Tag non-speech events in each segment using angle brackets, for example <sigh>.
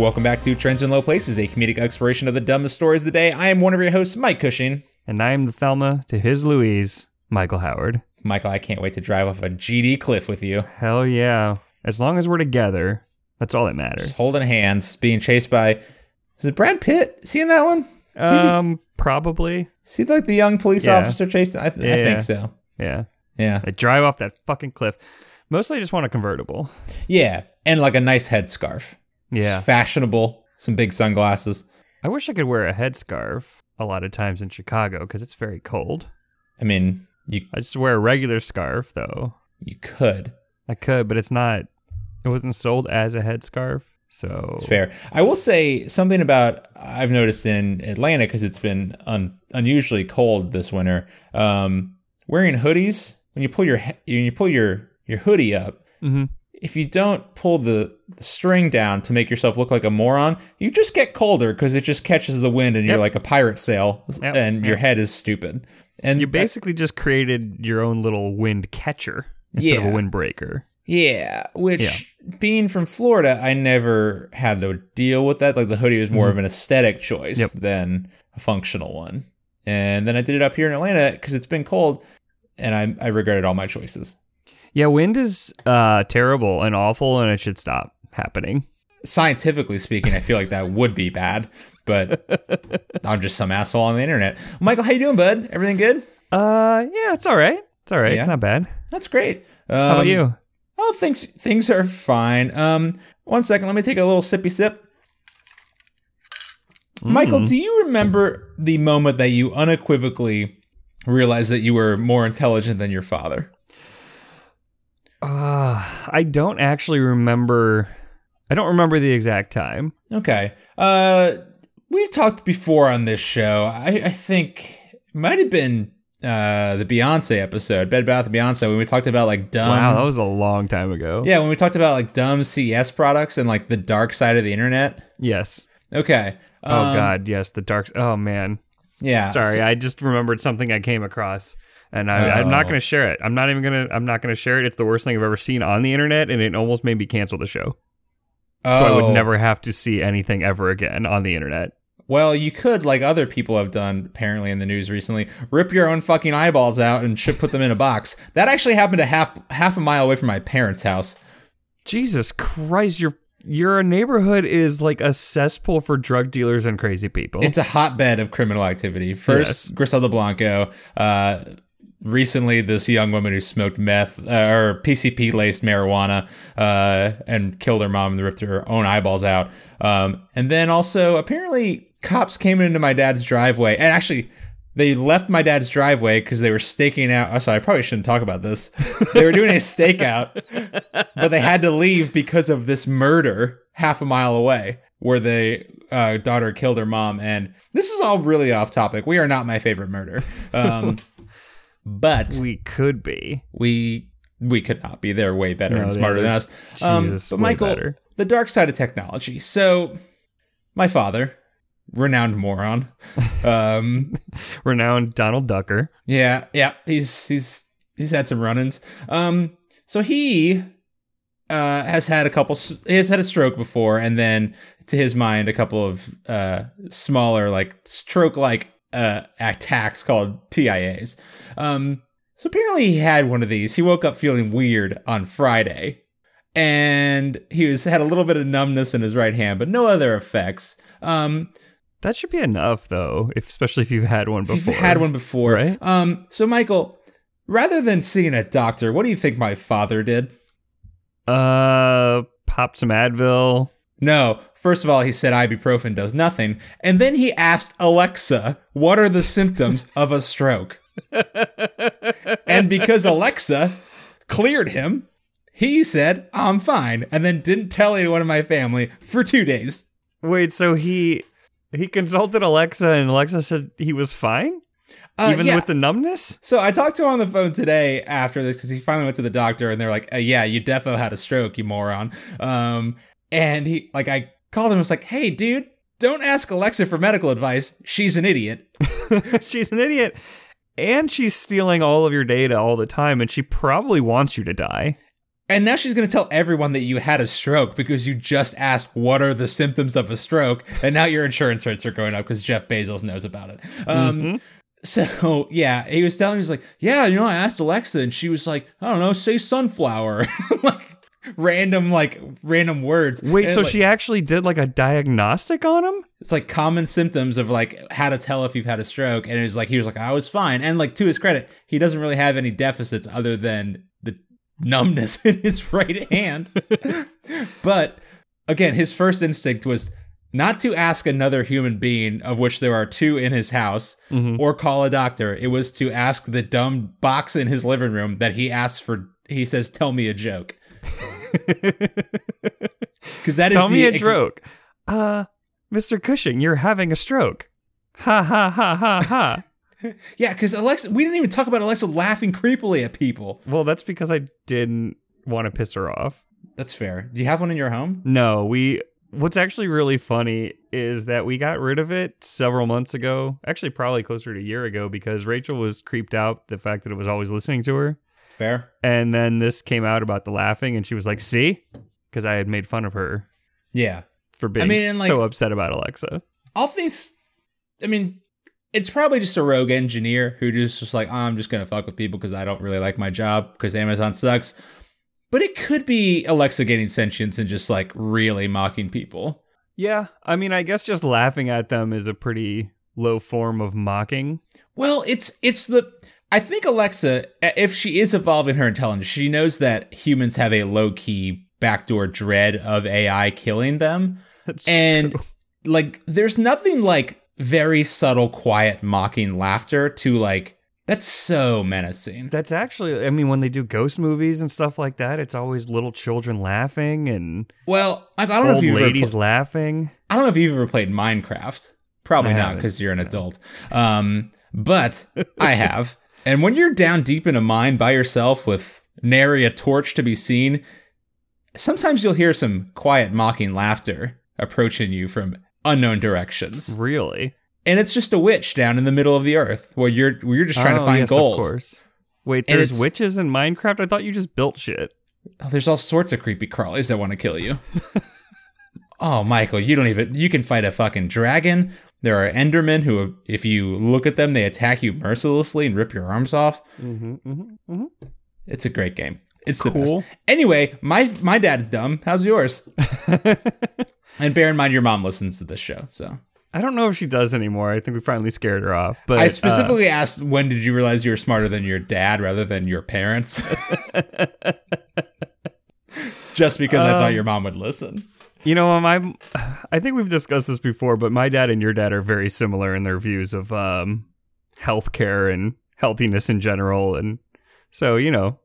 Welcome back to Trends in Low Places, a comedic exploration of the dumbest stories of the day. I am one of your hosts, Mike Cushing. And I am the Thelma to his Louise, Michael Howard. Michael, I can't wait to drive off a GD cliff with you. Hell yeah. As long as we're together, that's all that matters. Holding hands, being chased by. Is it Brad Pitt? Seeing that one? Is he, Um, probably. is he like the young police Yeah. officer chasing? I, th- I Yeah. think so. Yeah. Yeah. They drive off that fucking cliff. Mostly I just want a convertible. Yeah. And like a nice headscarf. Yeah. Fashionable. Some big sunglasses. I wish I could wear a headscarf a lot of times in Chicago because it's very cold. I mean, you I just wear a regular scarf though. you could. I could, but it's not. It wasn't sold as a headscarf, so It's fair. I will say something about I've noticed in Atlanta because it's been un, unusually cold this winter. Um, wearing hoodies when you pull your he- when you pull your your hoodie up, Mhm. If you don't pull the, the string down to make yourself look like a moron, you just get colder because it just catches the wind and you're like a pirate sail Yep, and your head is stupid. And You basically just created your own little wind catcher instead of Yeah. a windbreaker. Yeah, which being from Florida, I never had to deal with that. Like the hoodie was more of an aesthetic choice Mm-hmm. Yep. than a functional one. And then I did it up here in Atlanta because it's been cold, and I I regretted all my choices. Yeah, wind is uh, terrible and awful, and it should stop happening. Scientifically speaking, I feel like that would be bad, but <laughs> I'm just some asshole on the internet. Michael, how you doing, bud? Everything good? Uh, yeah, it's all right. It's all right. Yeah? It's not bad. That's great. Um, How about you? Oh, things things are fine. Um, one second, let me take a little sippy sip. Mm. Michael, do you remember the moment that you unequivocally realized that you were more intelligent than your father? Uh, I don't actually remember. I don't remember the exact time. Okay. Uh, we've talked before on this show. I, I think it might have been uh the Beyonce episode, Bed Bath and Beyonce, when we talked about like dumb. wow, that was a long time ago. yeah, when we talked about like dumb CES products and like the dark side of the internet. Yes. Okay. Oh Um, God. Yes. The dark. Oh man. Yeah. Sorry, I just remembered something I came across, and I, I'm not Oh. going to share it. I'm not even gonna. I'm not going to share it. It's the worst thing I've ever seen on the internet, and it almost made me cancel the show. Oh. So I Oh. would never have to see anything ever again on the internet. Well, you could, like other people have done apparently in the news recently, rip your own fucking eyeballs out and should put them in a box. That actually happened a half half a mile away from my parents' house. Jesus Christ, your your neighborhood is like a cesspool for drug dealers and crazy people. It's a hotbed of criminal activity. First, Yes. Griselda Blanco. Uh, recently, this young woman who smoked meth uh, or PCP laced marijuana uh, and killed her mom and ripped her own eyeballs out. Um, and then also, apparently, cops came into my dad's driveway and actually. They left my dad's driveway because they were staking out. Oh, sorry, I probably shouldn't talk about this. <laughs> They were doing a stakeout, but they had to leave because of this murder half a mile away where the uh, daughter killed her mom. And this is all really off topic. We are not my favorite murder. Um, <laughs> but we could be. we we could not be. They're way better No, and smarter than us. Um, Jesus, but way Michael, better. the dark side of technology. So, my father, renowned moron. <laughs> Um, Renowned Donald Ducker. yeah, yeah, he's he's he's had some run-ins. Um, so he uh has had a couple. s- He has had a stroke before, and then to his mind, a couple of uh smaller like stroke-like uh attacks called TIAs. Um, so apparently he had one of these. He woke up feeling weird on Friday, and he was had a little bit of numbness in his right hand, but no other effects. Um, That should be enough, though, if, especially if you've had one <laughs> if before. you've had one before, Right. Um, so Michael, rather than seeing a doctor, what do you think my father did? Uh, popped some Advil. No, first of all, he said ibuprofen does nothing, and then he asked Alexa, "What are the symptoms of a stroke?" <laughs> and because Alexa cleared him, he said, "I'm fine," and then didn't tell anyone in my family for two days. Wait, so he he consulted Alexa, and Alexa said he was fine, Uh, even yeah. with the numbness. So I talked to him on the phone today after this because he finally went to the doctor and they're like, uh, "Yeah, you defo had a stroke, you moron." Um, and he like I called him and was like, "Hey, dude, don't ask Alexa for medical advice. She's an idiot." <laughs> she's an idiot, and she's stealing all of your data all the time, and she probably wants you to die. And now she's going to tell everyone that you had a stroke because you just asked what are the symptoms of a stroke, and now your insurance rates are going up because Jeff Bezos knows about it. Um, So <laughs> yeah, he was telling me, he was like, yeah, you know, I asked Alexa, and she was like, I don't know, say sunflower, <laughs> like random like random words. Wait, And, so like, she actually did like a diagnostic on him? it's like common symptoms of like how to tell if you've had a stroke, and it was like he was like, I was fine, and like to his credit, he doesn't really have any deficits other than the numbness <laughs> in his right hand. <laughs> but again, his first instinct was not to ask another human being, of which there are two in his house, mm-hmm. or call a doctor. It was to ask the dumb box in his living room that he asks for. He says, "Tell me a joke," <laughs> because that is Tell me a ex- joke. Uh, Mr. Cushing, you're having a stroke. Ha ha ha ha ha. <laughs> Yeah, because Alexa, we didn't even talk about Alexa laughing creepily at people. well, that's because I didn't want to piss her off. That's fair. Do you have one in your home? No, we. What's actually really funny is that we got rid of it several months ago. Actually, probably closer to a year ago because Rachel was creeped out the fact that it was always listening to her. Fair. And then this came out about the laughing, and she was like, "See," because I had made fun of her Yeah. for being I mean, and, so upset about Alexa. All these, I mean, it's probably just a rogue engineer who just just like, oh, I'm just gonna fuck with people because I don't really like my job because Amazon sucks. But it could be Alexa getting sentience and just like really mocking people. Yeah, I mean, I guess just laughing at them is a pretty low form of mocking. Well, it's it's the I think Alexa, if she is evolving her intelligence, she knows that humans have a low key backdoor dread of AI killing them. That's and true. like there's nothing like very subtle quiet mocking laughter to like that's so menacing That's actually, I mean, when they do ghost movies and stuff like that, it's always little children laughing and well i, don't know if you've ever ladies pl- laughing. i don't know if you've ever played minecraft probably I not because you're an adult um but i have and when you're down deep in a mine by yourself with nary a torch to be seen sometimes you'll hear some quiet mocking laughter approaching you from unknown directions Really? and it's just a witch down in the middle of the earth where you're where you're just trying to Oh, find yes, gold. Of course. Wait, And there's witches in Minecraft? I thought you just built shit. Oh, there's all sorts of creepy crawlies that want to kill you. <laughs> oh, Michael, you don't even you can fight a fucking dragon. There are Endermen who, if you look at them, they attack you mercilessly and rip your arms off. Mm-hmm, mm-hmm, mm-hmm. It's a great game. It's the Cool. best. Anyway, my my dad's dumb. How's yours? <laughs> and bear in mind, your mom listens to this show, so I don't know if she does anymore. I think we finally scared her off. But I uh, specifically asked when did you realize you were smarter than your dad rather than your parents? <laughs> Just because I Um, thought your mom would listen. You know, um, I'm. <sighs> I think we've discussed this before, but my dad and your dad are very similar in their views of um, healthcare and healthiness in general, and so you know,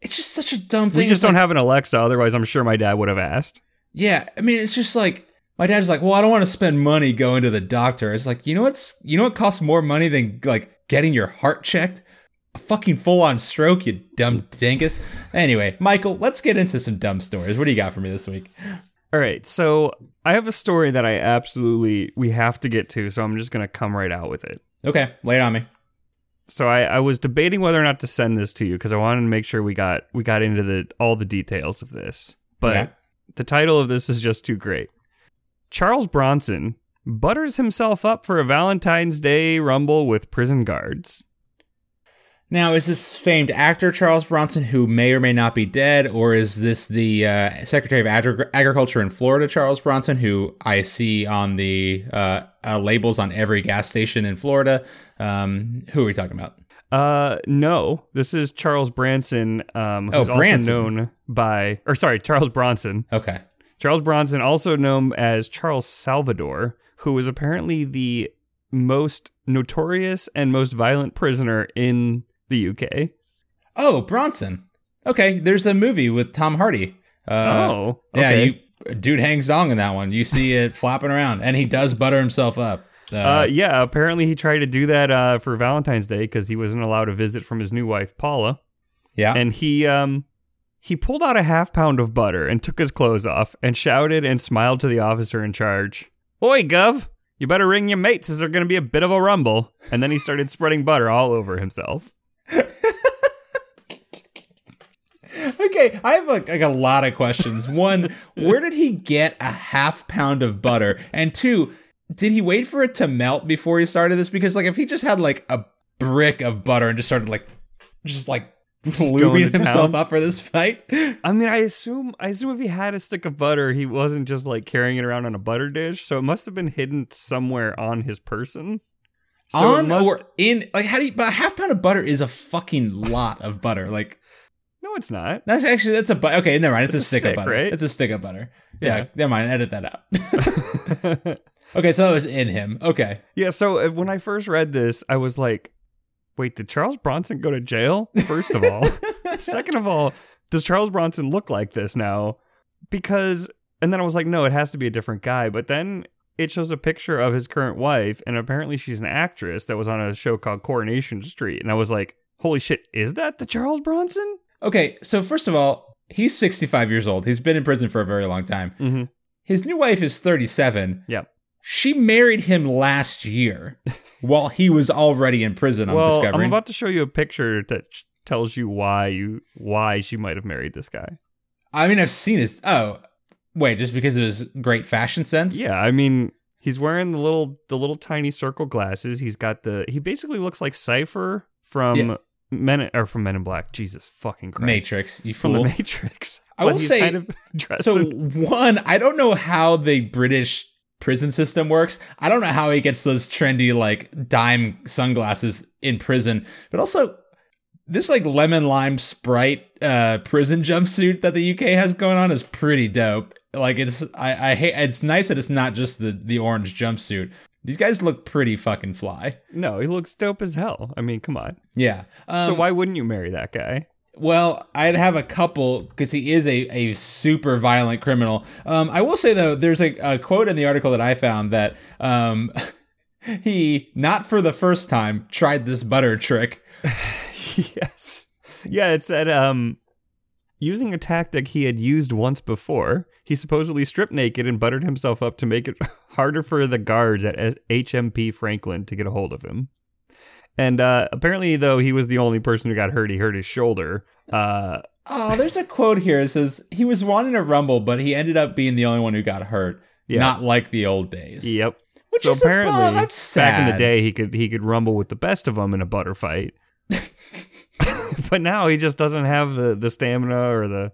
It's just such a dumb thing. we just It's don't like- have an Alexa. Otherwise, I'm sure my dad would have asked. Yeah, I mean, it's just like my dad's like, well, I don't want to spend money going to the doctor. It's like, you know what's, you know what costs more money than like getting your heart checked? A fucking full on stroke, you dumb dingus. Anyway, Michael, let's get into some dumb stories. What do you got for me this week? All right, so I have a story that I absolutely we have to get to, so I'm just gonna come right out with it. Okay, lay it on me. So I, I was debating whether or not to send this to you because I wanted to make sure we got we got into the all the details of this. But Okay. the title of this is just too great. Charles Bronson butters himself up for a Valentine's Day rumble with prison guards. Now, is this famed actor Charles Bronson, who may or may not be dead, or is this the uh, Secretary of Agri- Agriculture in Florida, Charles Bronson, who I see on the uh, uh, labels on every gas station in Florida? Um, who are we talking about? Uh, no, this is Charles Branson, um, Oh, who's Branson. also known by, or sorry, Charles Bronson. Okay. Charles Bronson, also known as Charles Salvador, who was apparently the most notorious and most violent prisoner in the UK. Oh, Bronson. Okay, there's a movie with Tom Hardy. Uh, oh, yeah, you dude hangs dong in that one. You see it <laughs> flapping around, and he does butter himself up. Uh, Uh, yeah, apparently he tried to do that uh, for Valentine's Day because he wasn't allowed a visit from his new wife Paula, yeah. and he um he pulled out a half pound of butter and took his clothes off and shouted and smiled to the officer in charge. "Oi, Gov, you better ring your mates, as there's going to be a bit of a rumble." And then he started spreading butter all over himself. <laughs> okay, I have like, like a lot of questions. One, where did he get a half pound of butter? And two, did he wait for it to melt before he started this? Because like if he just had like a brick of butter and just started like just like lubing himself town? up for this fight. <laughs> I mean, I assume I assume if he had a stick of butter, he wasn't just like carrying it around on a butter dish. So it must have been hidden somewhere on his person. So on must, or in like how do you but a half pound of butter is a fucking lot of butter. Like no, it's not. that's actually that's a bu- okay, never mind. It's, It's a, a stick, stick, of butter. right? It's a stick of butter. Yeah, Yeah. never mind, edit that out. <laughs> okay, so that was in him. Okay. Yeah. So uh, when I first read this, I was like, "Wait, did Charles Bronson go to jail?" First of all, <laughs> second of all, does Charles Bronson look like this now? Because, and then I was like, "No, it has to be a different guy." But then it shows a picture of his current wife, and apparently she's an actress that was on a show called Coronation Street, and I was like, "Holy shit, is that the Charles Bronson?" Okay, so first of all, he's 65 years old. He's been in prison for a very long time. Mm-hmm. His new wife is 37. Yep. She married him last year <laughs> while he was already in prison, I'm well, I'm about to show you a picture that tells you why you why she might have married this guy. I mean, I've seen his. Oh, wait, just because of his great fashion sense? Yeah, I mean, he's wearing the little the little tiny circle glasses. He's got the he basically looks like Cypher from Yeah. Men in- or from Men in Black. Jesus fucking Christ. Matrix, you from the Matrix. <laughs> I will say- kind of <laughs> So in- one, I don't know how the British prison system works. I don't know how he gets those trendy like dime sunglasses in prison. But also this like lemon lime sprite uh prison jumpsuit that the UK has going on is pretty dope. Like it's I I hate it's nice that it's not just the the orange jumpsuit. These guys look pretty fucking fly. no, he looks dope as hell. I mean, come on. Yeah. Um, so why wouldn't you marry that guy? Well, I'd have a couple because he is a, a super violent criminal. Um, I will say though, there's a, a quote in the article that I found that um, <laughs> he, not for the first time, tried this butter trick. <laughs> yes. Yeah, it said um using a tactic he had used once before, he supposedly stripped naked and buttered himself up to make it <laughs> harder for the guards at HMP Frankland to get a hold of him. And uh, apparently, though, he was the only person who got hurt. He hurt his shoulder. Uh, Oh, there's a quote here. It says he was wanting to rumble, but he ended up being the only one who got hurt. Yeah. Not like the old days. yep. Which so is a apparently, bum. that's sad. back in the day, he could he could rumble with the best of them in a butter fight. <laughs> <laughs> but now he just doesn't have the the stamina or the,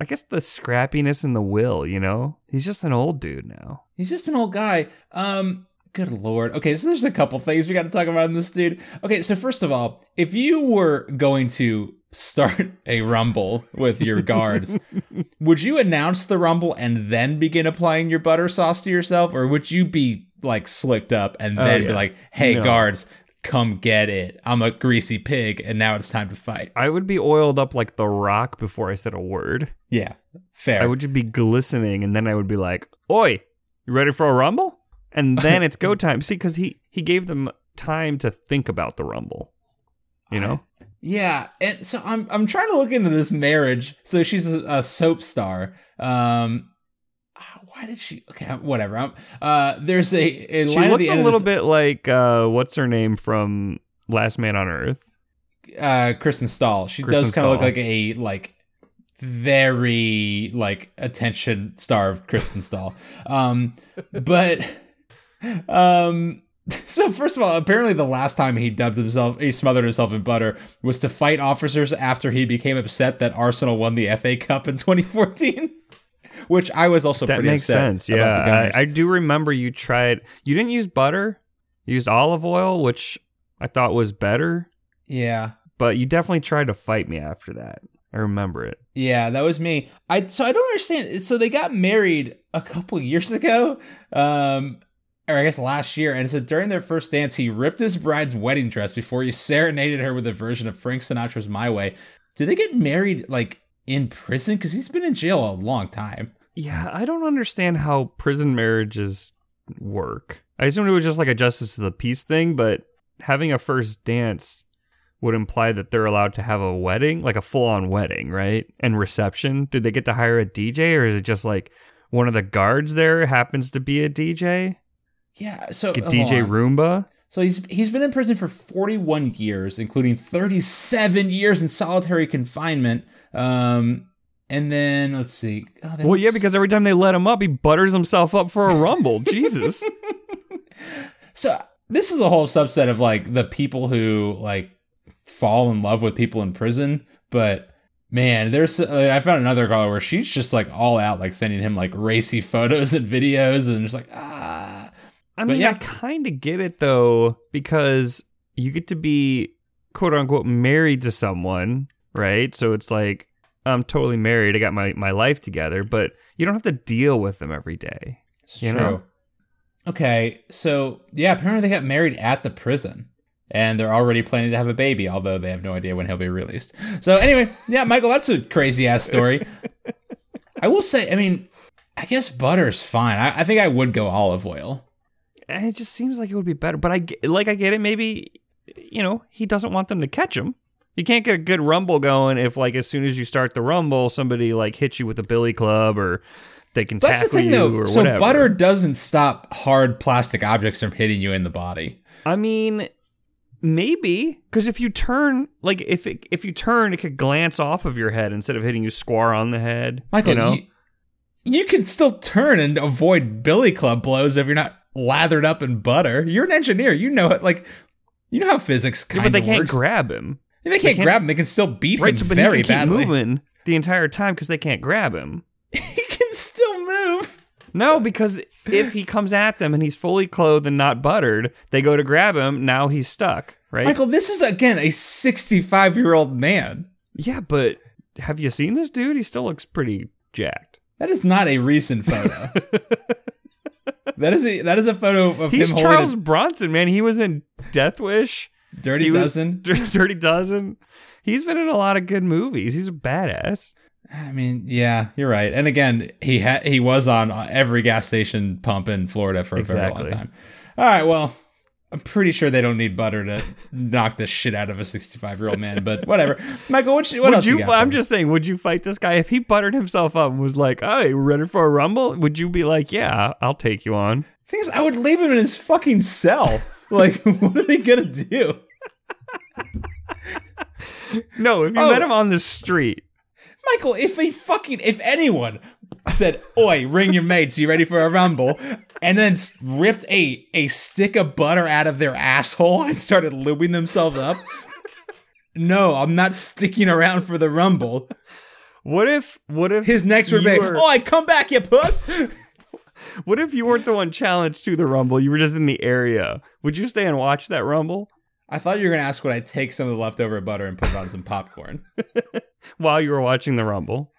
I guess the scrappiness and the will. You know, he's just an old dude now. He's just an old guy. Um, good lord. Okay, so there's a couple things we got to talk about in this dude. Okay, so first of all, if you were going to start a rumble with your guards, <laughs> would you announce the rumble and then begin applying your butter sauce to yourself, or would you be like slicked up and then be yeah. like, "Hey, No. guards." Come get it. I'm a greasy pig, and now it's time to fight. I would be oiled up like the rock before I said a word. Yeah, fair. I would just be glistening, and then I would be like, "Oi, you ready for a rumble?" And then it's go <laughs> time. See, because he he gave them time to think about the rumble. You know, Yeah, and so I'm I'm trying to look into this marriage. So she's a, a soap star. Um, why did she? Okay, whatever. Um, uh, there's a, a she looks a little bit like uh, what's her name from Last Man on Earth. uh, Kristen Schaal. She Kristen does kind of look like a like very like attention starved Kristen Schaal. Um, but um. <laughs> So first of all, apparently the last time he dubbed himself, he smothered himself in butter, was to fight officers after he became upset that Arsenal won the FA Cup in 2014. <laughs> Which I was also That pretty makes sense. Yeah, I, I do remember you tried. You didn't use butter. You used olive oil, which I thought was better. yeah, But you definitely tried to fight me after that. I remember it. yeah, that was me. I so I don't understand. So they got married a couple years ago, um, or I guess last year, and so during their first dance, he ripped his bride's wedding dress before he <laughs> serenaded her with a version of Frank Sinatra's "My Way." Do they get married like in prison? Because he's been in jail a long time. Yeah, I don't understand how prison marriages work. I assumed it was just like a justice of the peace thing, but having a first dance would imply that they're allowed to have a wedding, like a full on wedding, right? And reception. Did they get to hire a DJ or is it just like one of the guards there happens to be a DJ? Yeah. So Like a DJ on. Roomba? So he's he's been in prison for 41 years, including 37 years in solitary confinement. Um, and then let's see. Oh, Well, yeah, because every time they let him up, he butters himself up for a rumble. <laughs> Jesus. So this is a whole subset of like the people who like fall in love with people in prison, but man, there's uh, I found another girl where she's just like all out, like sending him like racy photos and videos, and just like ah, I mean, yeah. I kind of get it though, because you get to be quote unquote married to someone, right? So it's like I'm totally married. I got my my life together, but you don't have to deal with them every day. it's You true. know? Okay, so yeah, apparently they got married at the prison. And they're already planning to have a baby, although they have no idea when he'll be released. So anyway, <laughs> yeah, Michael, that's a crazy ass story. <laughs> I will say, I mean, I guess butter's fine. I, I think I would go olive oil. And it just seems like it would be better. But I like I get it. Maybe you know he doesn't want them to catch him. You can't get a good rumble going if like as soon as you start the rumble, somebody like hits you with a billy club or they can That's the tackle thing, you though. or So whatever. butter doesn't stop hard plastic objects from hitting you in the body. I mean, maybe because if you turn, like if it, if you turn, it could glance off of your head instead of hitting you square on the head. Michael, you know, you, you can still turn and avoid billy club blows if you're not lathered up in butter. You're an engineer. You know it. Like, you know how physics kind Yeah, but they can't works. grab him. If they can't can't- grab him. They can still beat Right, him so but very he can keep moving the entire time because they can't grab him. <laughs> he can still move. No, because if he comes at them and he's fully clothed and not buttered, they go to grab him. Now he's stuck, right? Michael, this is again a 65 year old man. Yeah, but have you seen this dude? He still looks pretty jacked. That is not a recent photo. <laughs> that is a that is a photo of He's him Charles holding Bronson, man. He was in Death Wish. Dirty he was- dozen. <laughs> Dirty Dozen. He's been in a lot of good movies. He's a badass. I mean, yeah, you're right. And again, he had he was on every gas station pump in Florida for a very long time. All right, well, I'm pretty sure they don't need butter to knock the shit out of a 65 year old man, but <laughs> whatever. Michael, what, what would else you? you, I'm just saying. Would you fight this guy if he buttered himself up and was like, "Oh, you ready for a rumble?" Would you be like, "Yeah, I'll take you on"? Things I would leave him in his fucking cell. <laughs> Like, <laughs> what are they gonna do? No, if you Oh. met him on the street, Michael, if he fucking if anyone said, "Oi, ring your mates, you ready for a rumble?" and then ripped a a stick of butter out of their asshole and started lubing themselves up, no, I'm not sticking around for the rumble. what if? What if His next would be, were- "Oi, come back, you puss." What if you weren't the one challenged to the rumble? You were just in the area. Would you stay and watch that rumble I thought you were gonna ask would I take some of the leftover butter and put it on some popcorn. <laughs> while you were watching the rumble?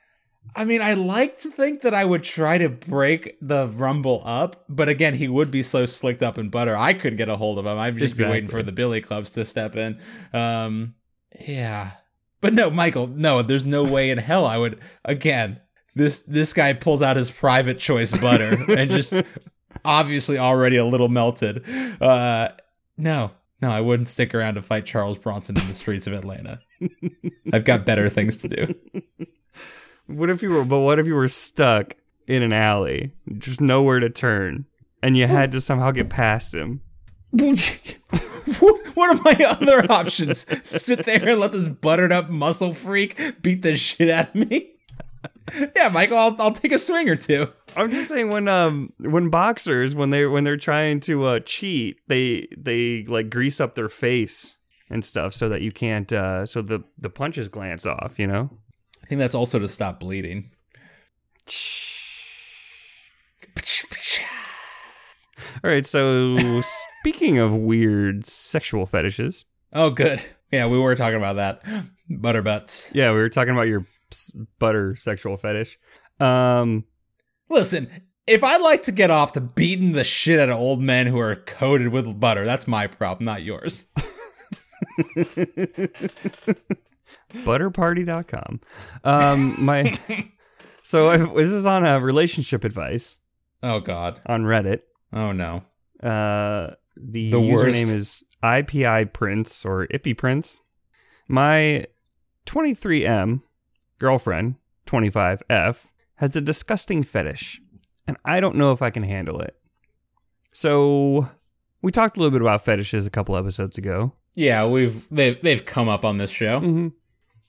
I mean, I like to think that I would try to break the rumble up, but again, he would be so slicked up in butter, I couldn't get a hold of him. I'd just be waiting for the Billy Clubs to step in. Um, yeah, but no, Michael, no, there's no way in hell I would. Again, this this guy pulls out his private choice butter <laughs> and just obviously already a little melted. Uh, no. No, I wouldn't stick around to fight Charles Bronson in the streets of Atlanta. I've got better things to do. What if you were? But what if you were stuck in an alley, just nowhere to turn, and you had to somehow get past him? <laughs> what are my other options? Sit there and let this buttered up muscle freak beat the shit out of me? <laughs> Yeah, Michael, I'll, I'll take a swing or two. I'm just saying when um when boxers when they when they're trying to uh cheat they they like grease up their face and stuff so that you can't uh so the the punches glance off you know I think that's also to stop bleeding. <laughs> all right so speaking of weird sexual fetishes Oh, good. Yeah, we were talking about that. Butter butts. yeah we were talking about your butter sexual fetish um Listen, if I like to get off to beating the shit out of old men who are coated with butter, that's my problem, not yours. <laughs> butterparty.com um my <laughs> so I, this is on a relationship advice Oh, God. on reddit Oh, no. Uh, the, The worst. username is IPI Prince or Ippy Prince. My 23M girlfriend, 25F, has a disgusting fetish, and I don't know if I can handle it. So We talked a little bit about fetishes a couple episodes ago. Yeah, we've they've they've come up on this show. Mm-hmm.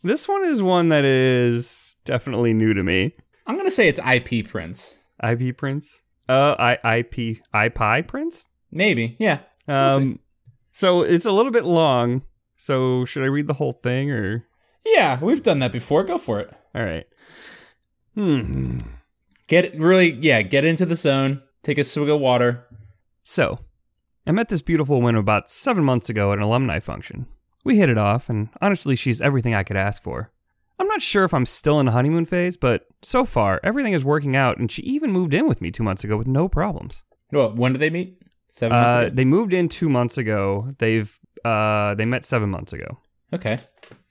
This one is one that is definitely new to me. I'm gonna say it's IP Prince. IP Prince? Uh, I IP Prince? Maybe, yeah. Um, so it's a little bit long. So should I read the whole thing or? Yeah, we've done that before. Go for it. All right. Hmm. Get really, yeah, get into the zone. Take a swig of water. So, I met this beautiful woman about seven months ago at an alumni function. We hit it off, and honestly, she's everything I could ask for. I'm not sure if I'm still in the honeymoon phase, but so far, everything is working out, and she even moved in with me two months ago with no problems. Well, when did they meet? Seven months Uh, ago. they moved in two months ago. They've uh, they met seven months ago. Okay,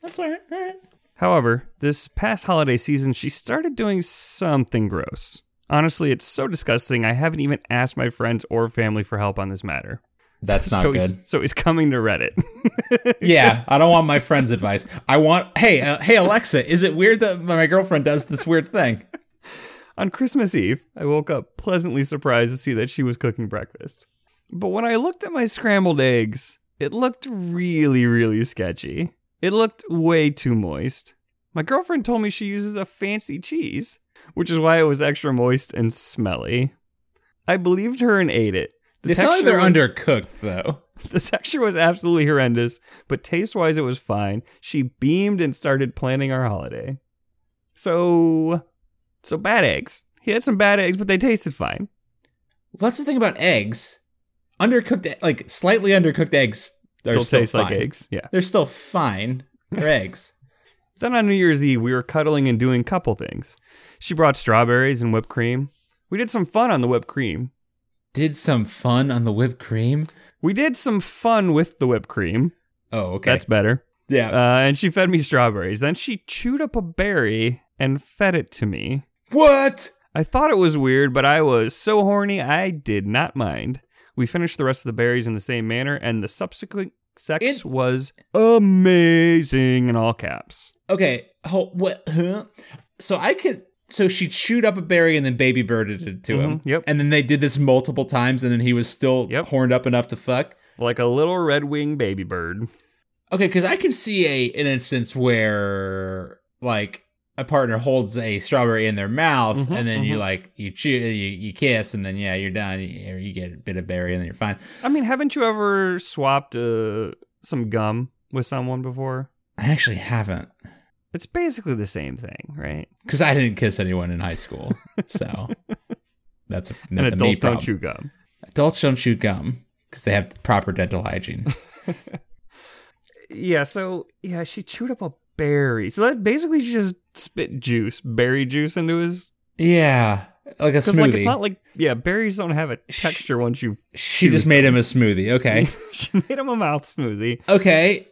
that's all right. All right. However, this past holiday season, she started doing something gross. Honestly, it's so disgusting. I haven't even asked my friends or family for help on this matter. That's not so good. He's, so he's coming to Reddit. <laughs> yeah, I don't want my friend's advice. I want, hey, uh, hey Alexa, is it weird that my girlfriend does this weird thing? On Christmas Eve, I woke up pleasantly surprised to see that she was cooking breakfast. But when I looked at my scrambled eggs, it looked really, really sketchy. It looked way too moist. My girlfriend told me she uses a fancy cheese, which is why it was extra moist and smelly. I believed her and ate it. The They sound like they're was- undercooked though. <laughs> The texture was absolutely horrendous, but taste wise, it was fine. She beamed and started planning our holiday. So, so bad eggs. He had some bad eggs, but they tasted fine. That's the thing about eggs. Undercooked, like slightly undercooked eggs, are Still, taste like eggs. Yeah. They're still fine. They're eggs. <laughs> Then on New Year's Eve, we were cuddling and doing couple things. She brought strawberries and whipped cream. We did some fun on the whipped cream. Did some fun on the whipped cream. We did some fun with the whipped cream. Oh, okay. That's better. yeah. Uh, and she fed me strawberries. Then she chewed up a berry and fed it to me. what? I thought it was weird, but I was so horny I did not mind. We finished the rest of the berries in the same manner, and the subsequent sex It- was amazing in all caps. Okay. Oh, what? Huh? So I could. So she chewed up a berry and then baby birded it to him. Mhm, yep. And then they did this multiple times, and then he was still Yep. horned up enough to fuck. Like a little red winged baby bird. Okay, because I can see a an instance where like a partner holds a strawberry in their mouth, Mhm, and then you mhm. like you chew, you, you kiss, and then yeah, you're done. You, you get a bit of berry, and then you're fine. I mean, haven't you ever swapped uh, some gum with someone before? I actually haven't, It's basically the same thing, right? because I didn't kiss anyone in high school, so <laughs> that's a that's and adults don't chew gum. Adults don't chew gum because they have proper dental hygiene. <laughs> Yeah, so yeah, she chewed up a berry. So that basically she just spit juice, berry juice into his. yeah, like a smoothie. like it's not like yeah, berries don't have a texture once you. she just made him a smoothie. Okay, <laughs> she made him a mouth smoothie. okay.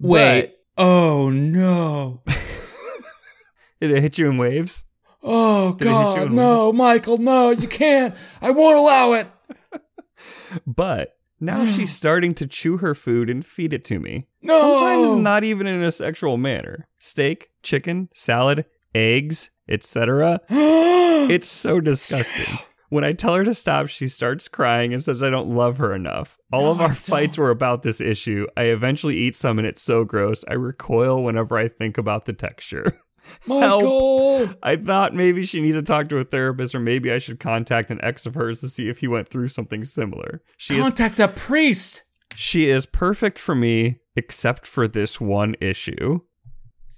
Wait. oh no. <laughs> Did it hit you in waves? Oh Did it hit you God, no, Michael, no, you can't. I won't allow it. <laughs> But now <sighs> she's starting to chew her food and feed it to me. No. Sometimes not even in a sexual manner. Steak, chicken, salad, eggs, etc. <gasps> It's so disgusting. When I tell her to stop, she starts crying and says I don't love her enough. All No, of our fights were about this issue. I eventually eat some and it's so gross. I recoil whenever I think about the texture. <laughs> Michael. I thought maybe she needs to talk to a therapist or maybe I should contact an ex of hers to see if he went through something similar. She is Contact a priest. she is perfect for me except for this one issue.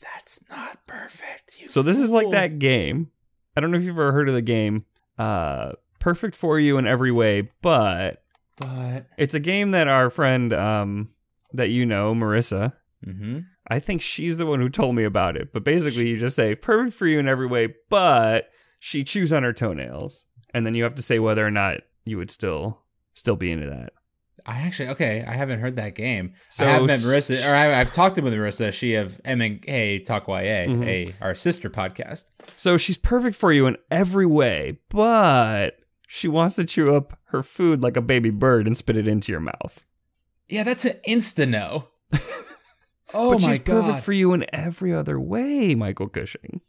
That's not perfect. You So this is like that game. I don't know if you've ever heard of the game. Uh perfect for you in every way, but But it's a game that our friend um that you know, Marissa, mm-hmm. I think she's the one who told me about it. But basically you just say perfect for you in every way, but she chews on her toenails. And then you have to say whether or not you would still still be into that. I actually okay. I haven't heard that game. So I have met Marissa, or I, I've talked to with Marissa. She of M and A Talk YA, Mhm. a our sister podcast. So she's perfect for you in every way, but she wants to chew up her food like a baby bird and spit it into your mouth. Yeah, that's an insta no. <laughs> oh but my she's god! perfect for you in every other way, Michael Cushing.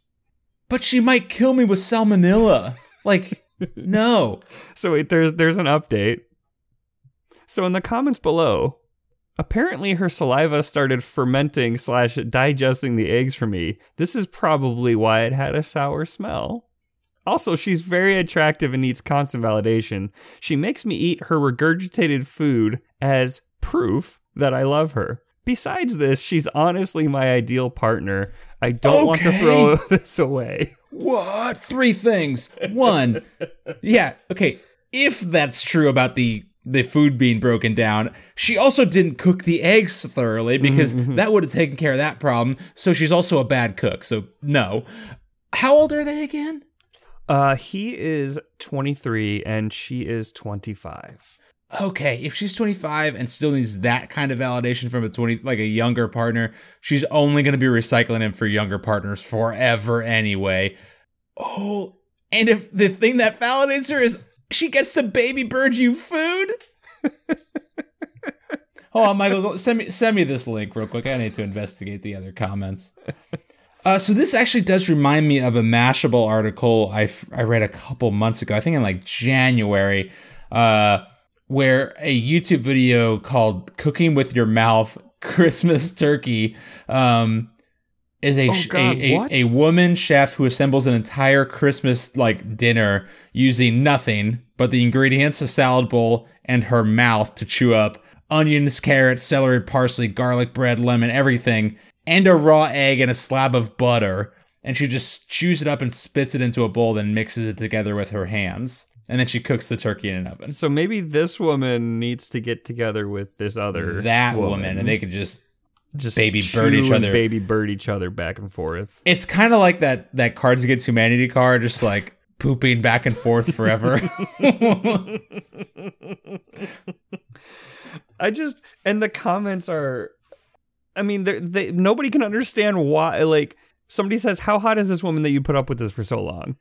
but she might kill me with salmonella. Like, no. <laughs> So wait, there's there's an update. So in the comments below, apparently her saliva started fermenting slash digesting the eggs for me. This is probably why it had a sour smell. Also, she's very attractive and needs constant validation. She makes me eat her regurgitated food as proof that I love her. Besides this, she's honestly my ideal partner. I don't want to throw <laughs> this away. What? Three things. One, yeah, okay. If that's true about the the food being broken down, she also didn't cook the eggs thoroughly because that would have taken care of that problem. So she's also a bad cook. So no. How old are they again? Uh, he is 23 and she is 25. Okay, if she's 25 and still needs that kind of validation from a 20 like a younger partner, she's only going to be recycling him for younger partners forever anyway. Oh, and if the thing that validates her is she gets to baby bird you food? <laughs> Hold on, Michael, send me send me this link real quick. I need to investigate the other comments. Uh, so this actually does remind me of a Mashable article I, f- I read a couple months ago. I think in like January, uh, where a YouTube video called "Cooking with Your Mouth Christmas Turkey" um, is a, Oh, God, a, a a woman chef who assembles an entire Christmas like dinner using nothing but the ingredients, a salad bowl, and her mouth to chew up onions, carrots, celery, parsley, garlic bread, lemon, everything, and a raw egg and a slab of butter. And she just chews it up and spits it into a bowl, then mixes it together with her hands. And then she cooks the turkey in an oven. So maybe this woman needs to get together with this other That woman, and they could just just baby bird each other. baby bird each other back and forth. it's kind of like that that Cards Against Humanity card, just like pooping back and forth forever. <laughs> I just and the comments are, I mean, they they nobody can understand why. Like somebody says, "How hot is this woman that you put up with this for so long?"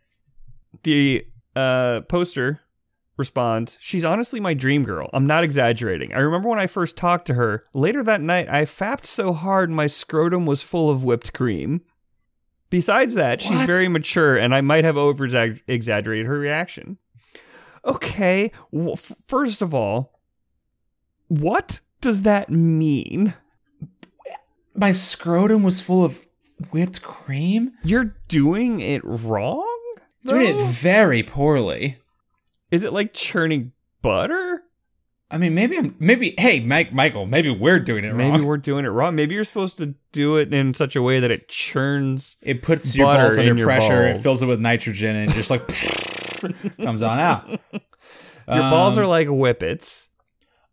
The uh, poster responds, "She's honestly my dream girl. I'm not exaggerating. I remember when I first talked to her. Later that night, I fapped so hard my scrotum was full of whipped cream." Besides that, she's very mature, and I might have over exaggerated her reaction. Okay, well, f- first of all, what does that mean? My scrotum was full of whipped cream. You're doing it wrong? Doing it very poorly. Is it like churning butter? I mean, maybe I'm maybe. Hey, Mike, Michael, maybe we're doing it Maybe wrong. Maybe we're doing it wrong. Maybe you're supposed to do it in such a way that it churns. It puts your balls under your pressure. It fills it with nitrogen and just like <laughs> comes on out. Your balls Um, are like whippets.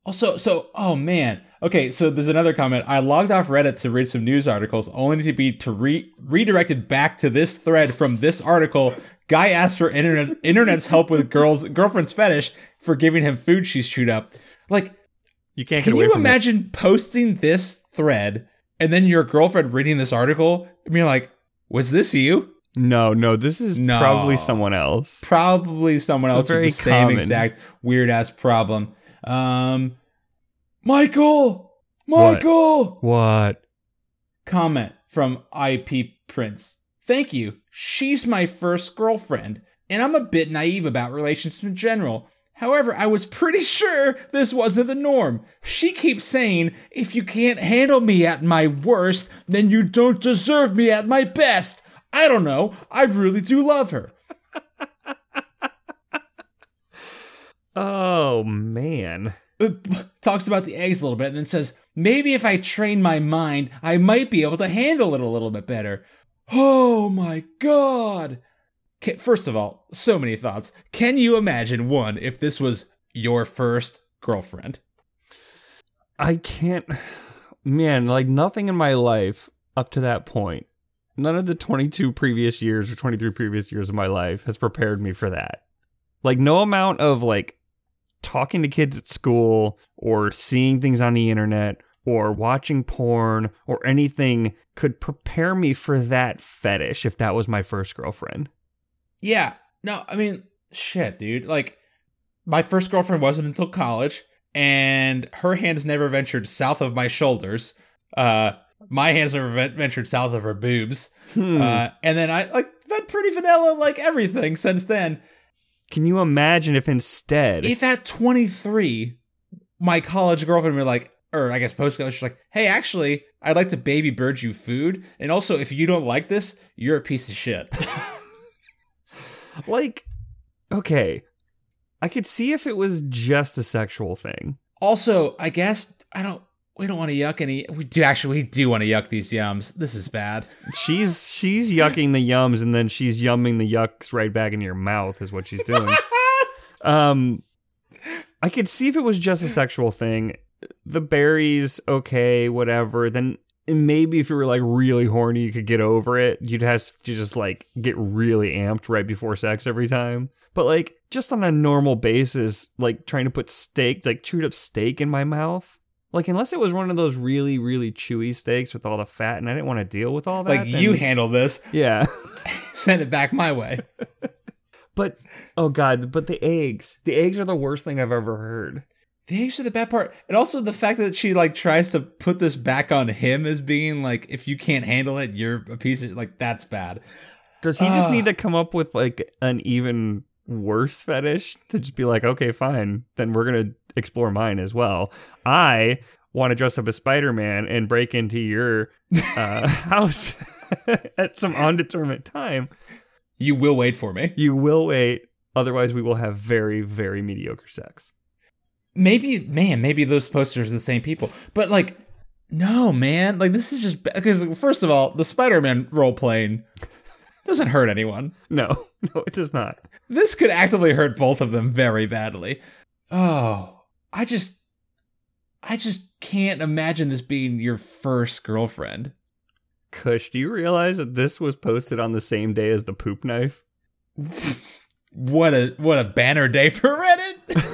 Also, so oh man. Okay, so there's another comment. I logged off Reddit to read some news articles, only to be to re- redirected back to this thread from this article. Guy asked for internet internet's help with girls girlfriend's fetish for giving him food she's chewed up. Like, You can't can you from it. imagine posting this thread and then your girlfriend reading this article and being like, "Was this you?" No, no, this is No. probably someone else. Probably someone It's else with the same common. exact weird ass problem. Um, Michael, What? Michael. What? Comment from IP Prince. Thank you. She's my first girlfriend, and I'm a bit naive about relationships in general. However, I was pretty <laughs> sure this wasn't the norm. She keeps saying, if you can't handle me at my worst, then you don't deserve me at my best. I don't know. I really do love her. <laughs> Oh man. <laughs> talks about the eggs a little bit and then says, maybe if I train my mind, I might be able to handle it a little bit better. Oh my god. First of all, so many thoughts. Can you imagine one if this was your first girlfriend? I can't man, like nothing in my life up to that point. None of the 22 previous years or 23 previous years of my life has prepared me for that. Like no amount of like talking to kids at school or seeing things on the internet or watching porn or anything could prepare me for that fetish if that was my first girlfriend. Yeah. No, I mean, shit, dude. Like, my first girlfriend wasn't until college, and her hands never ventured south of my shoulders. Uh, my hands never ventured south of her boobs. Hmm. Uh, and then I like been pretty vanilla, like everything since then. Can you imagine if instead If at 23, my college girlfriend be like, or I guess post college, she's like, hey, actually, I'd like to baby bird you food. And also, if you don't like this, you're a piece of shit. <laughs> <laughs> Like, okay, I could see if it was just a sexual thing. also, I guess I don't. We don't want to yuck any. We do actually. We do want to yuck these yums. This is bad. <laughs> She's she's yucking the yums and then she's yumming the yucks right back in your mouth is what she's doing. <laughs> um I could see if it was just a sexual thing. The berries, okay, whatever. Then maybe if you were like really horny, you could get over it. You'd have to just like get really amped right before sex every time. But like just on a normal basis, like trying to put steak, like chewed up steak in my mouth. Like unless it was one of those really, really chewy steaks with all the fat, and I didn't want to deal with all that. Like then- you handle this. yeah. <laughs> <laughs> Send it back my way. But oh god, but the eggs. The eggs are the worst thing I've ever heard. The eggs are the bad part, and also the fact that she like tries to put this back on him as being like, if you can't handle it, you're a piece of like that's bad. Does he just Ah. need to come up with like an even worse fetish to just be like, okay, fine, then we're gonna explore mine as well. I want to dress up as Spider Man and break into your uh, <laughs> house <laughs> at some undetermined time. You will wait for me. You will wait, otherwise we will have very, very mediocre sex. Maybe, man, maybe those posters are the same people, but like, no, man, like this is just because first of all, the Spider-Man role playing doesn't hurt anyone. No, <laughs> no, it does not. This could actively hurt both of them very badly. Oh, I just, I just can't imagine this being your first girlfriend. Kush, do you realize that this was posted on the same day as the poop knife? <laughs> What a what a banner day for Reddit.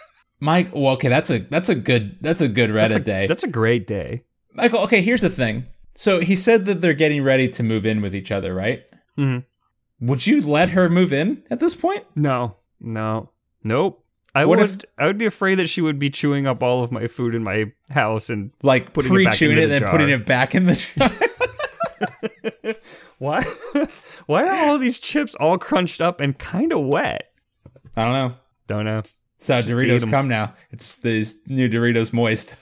<laughs> Mike, well, okay, that's a that's a good that's a good Reddit That's a, day. That's a great day. Michael, okay, here's the thing. So he said that they're getting ready to move in with each other, right? Mhm. Would you let her move in at this point? No, no, nope. I What would. if- I would be afraid that she would be chewing up all of my food in my house and Like Putting it back pre-chewing it and jar. putting it back in the <laughs> <laughs> why? <laughs> why are all these chips all crunched up and kind of wet? I don't know. Don't know. It's how Just Doritos come now. It's these new Doritos moist.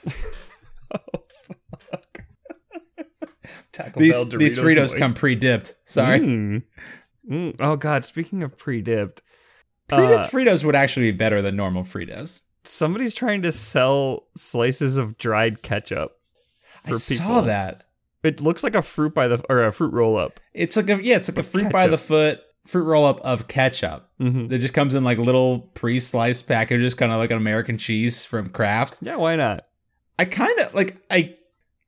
<laughs> Taco These Bell these Doritos moist. come pre-dipped. Sorry. Mm. Mm. Oh God! Speaking of pre-dipped, Pre-dipped uh, Fritos would actually be better than normal Fritos. somebody's trying to sell slices of dried ketchup. I for saw that. It looks like a fruit by the or a fruit roll up. It's like a yeah, it's like a fruit by the foot fruit roll up of ketchup. Mm-hmm. That just comes in like little pre-sliced packages, kind of like an American cheese from Kraft. Yeah, why not? I kind of like I,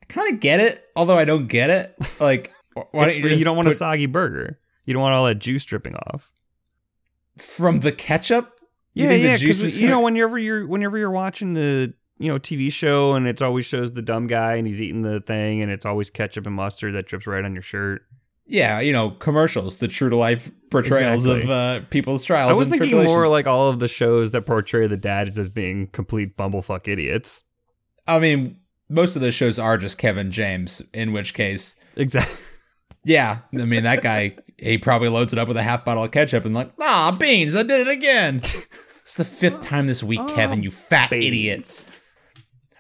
kind of get it, although I don't get it. Like, <laughs> why don't you, you, don't want a soggy burger. You don't want all that juice dripping off. from the ketchup? You yeah, yeah. Because you know, whenever you're whenever you're watching the you know TV show and it's always shows the dumb guy and he's eating the thing and it's always ketchup and mustard that drips right on your shirt. yeah, you know, commercials, the true to life portrayals of uh, people's trials. I was thinking more like all of the shows that portray the dads as being complete bumblefuck idiots. I mean, most of those shows are just Kevin James. In which case, Exactly. yeah, I mean that guy. He probably loads it up with a half bottle of ketchup and like, ah, beans, I did it again. It's the fifth time this week, Kevin. You fat idiots.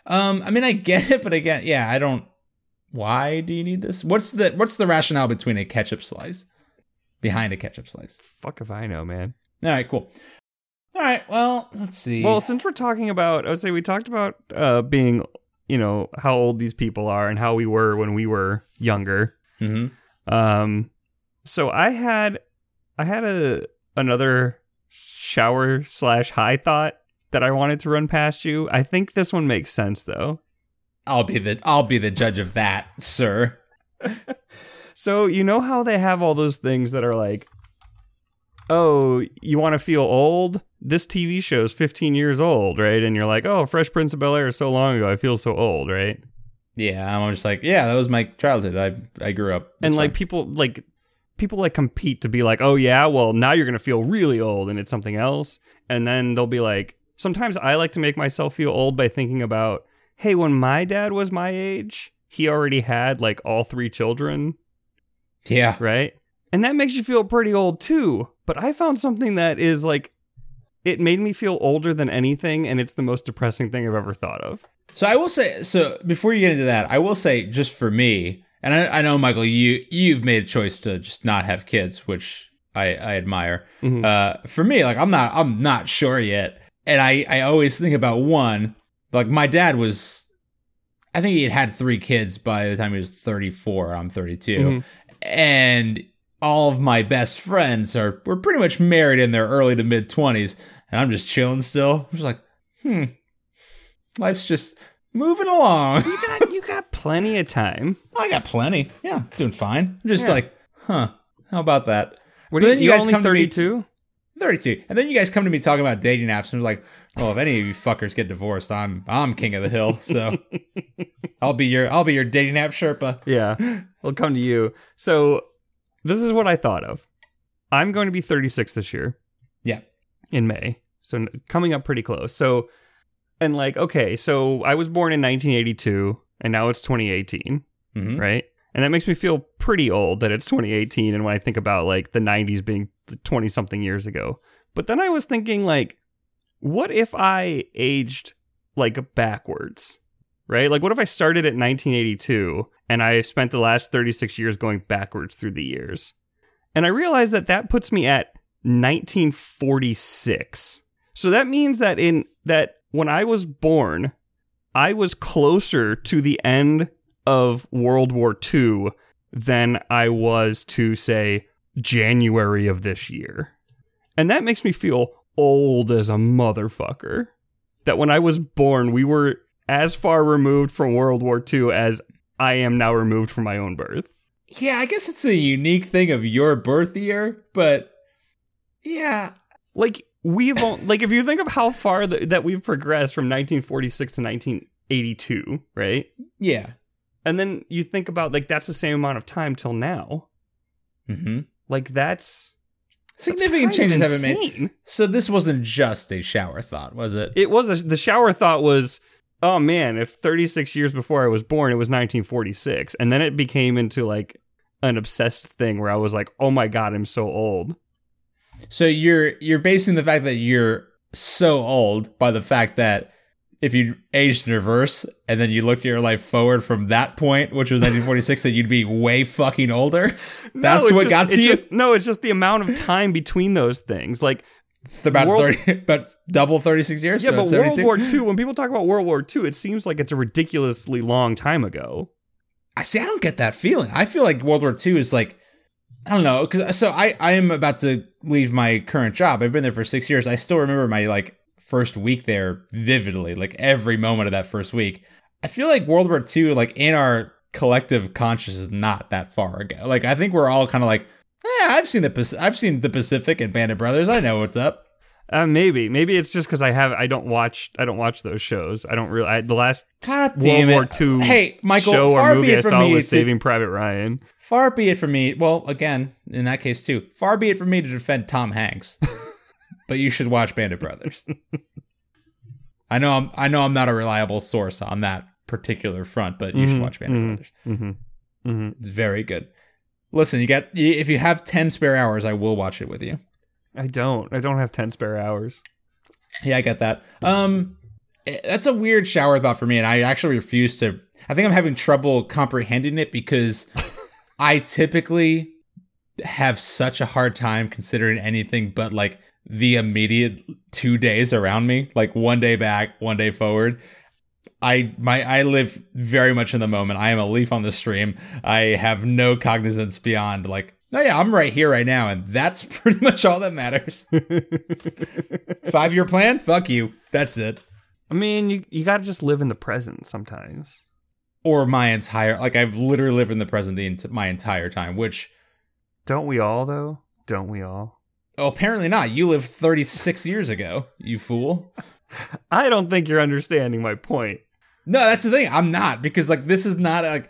Um, I mean, I get it, but again, yeah, I don't. Why do you need this? What's the what's the rationale between a ketchup slice? Behind a ketchup slice. Fuck if I know, man. All right, cool. All right, well, let's see. Well, since we're talking about, I would say we talked about uh, being, you know, how old these people are and how we were when we were younger. hmm Um, so I had, I had a another shower slash high thought that I wanted to run past you. I think this one makes sense though. I'll be the I'll be the judge of that, sir. <laughs> So you know how they have all those things that are like, oh, you want to feel old? This TV show is 15 years old, right? And you're like, oh, Fresh Prince of Bel Air is so long ago. I feel so old, right? Yeah, I'm just like, yeah, that was my childhood. I I grew up. and like fine. people like people like compete to be like oh yeah well now you're gonna feel really old and it's something else and then they'll be like sometimes i like to make myself feel old by thinking about hey when my dad was my age he already had like all three children yeah, right and that makes you feel pretty old too but i found something that is like it made me feel older than anything, and it's the most depressing thing I've ever thought of. So I will say, so before you get into that, I will say just for me, and I, I know Michael, you you've made a choice to just not have kids, which I, I admire. Mhm. Uh, for me, like I'm not I'm not sure yet, and I I always think about one. Like my dad was, I think he had had three kids by the time he was 34. I'm 32, Mhm. and all of my best friends are were pretty much married in their early to mid 20s, and I'm just chilling still. I'm just like, hmm, life's just moving along. You got <laughs> you got plenty of time. I got plenty. Yeah, doing fine. I'm just Yeah. like, huh, how about that? What But then you, you guys only come to me thirty t- two? 32. And then you guys come to me talking about dating apps and I was like, well, if any of you fuckers get divorced, I'm I'm king of the hill. So <laughs> I'll be your I'll be your dating app Sherpa. Yeah, <laughs> we'll come to you. So this is what I thought of. I'm going to be 36 this year. Yeah. in May. So coming up pretty close. So, and like, okay, so I was born in 1982 and now it's 2018, Mm-hmm. right? And that makes me feel pretty old that it's 2018. And when I think about like the 90s being 20 something years ago. But then I was thinking, like, what if I aged like backwards, right? Like, what if I started at 1982 and I spent the last 36 years going backwards through the years? And I realized that that puts me at 1946. So that means that in that when I was born, I was closer to the end of World War II than I was to say January of this year. And that makes me feel old as a motherfucker. That when I was born, we were as far removed from World War II as I am now removed from my own birth. Yeah, I guess it's a unique thing of your birth year, but yeah. like we've all, like if you think of how far th- that we've progressed from 1946 to 1982 right Yeah. and then you think about like that's the same amount of time till now Mm-hmm. like that's Significant that's changes haven't made. So this wasn't just a shower thought, was it? it was a, the shower thought was oh man if 36 years before i was born it was 1946 and then it became into like an obsessed thing where i was like oh my god i'm so old So you're you're basing the fact that you're so old by the fact that if you aged in reverse and then you looked at your life forward from that point, which was 1946, <laughs> that you'd be way fucking older. That's it's what just- got to you. just- no it's just the amount of time between those things like It's about World- 30, <laughs> about double 36 years. Yeah, so but World War II, when people talk about World War II, it seems like it's a ridiculously long time ago. I see. I don't get that feeling. I feel like World War II is like, I don't know. Cause so I, I am about to leave my current job. I've been there for six years. I still remember my like first week there vividly, like every moment of that first week. I feel like World War II, like in our collective conscious, is not that far ago. Like I think we're all kind of like, yeah, I've seen the I've seen the Pacific and Band of Brothers. I know what's up. Uh, maybe, maybe it's just because I have I don't watch I don't watch those shows. I don't really. I, the last God World War. II Hey, Michael, show or movie I saw me was to- Saving Private Ryan. Far be it from me. Well, again, in that case too, far be it from me to defend Tom Hanks. <laughs> but you should watch Band of Brothers. I know I'm I know I'm not a reliable source on that particular front, but you should Mhm, watch Band of mhm. Brothers. Mm-hmm. Mm-hmm. It's very good. Listen, you got if you have 10 spare hours, I will watch it with you. I don't. I don't have ten spare hours. Yeah, I get that. Um eh, that's a weird shower thought for me and I actually refuse to I think I'm having trouble comprehending it because <laughs> I typically have such a hard time considering anything but like the immediate 2 days around me, like one day back, one day forward. I my I live very much in the moment. I am a leaf on the stream. I have no cognizance beyond like oh yeah, I'm right here right now and that's <laughs> pretty much all that matters. <laughs> 5 year plan? Fuck you. That's it. I mean, you you gotta just live in the present sometimes. or my entire like I've literally lived in the present the ent- my entire time, which Don't we all though? Don't we all? oh, apparently not. You lived 36 years ago, you fool. <laughs> I don't think you're understanding my point. No, that's the thing. I'm not because like this is not like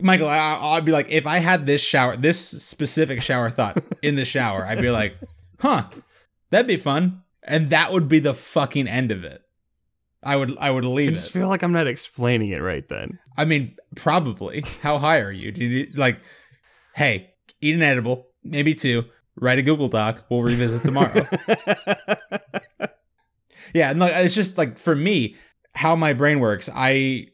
Michael. I, I'd be like if I had this shower, this specific shower thought in the shower, I'd be like, huh, that'd be fun, and that would be the fucking end of it. I would I would leave. I just it. feel like I'm not explaining it right then. I mean, probably. How high are you? Do you like, hey, eat an edible, maybe two, write a Google Doc. We'll revisit tomorrow. <laughs> yeah, no, it's just like for me, how my brain works. I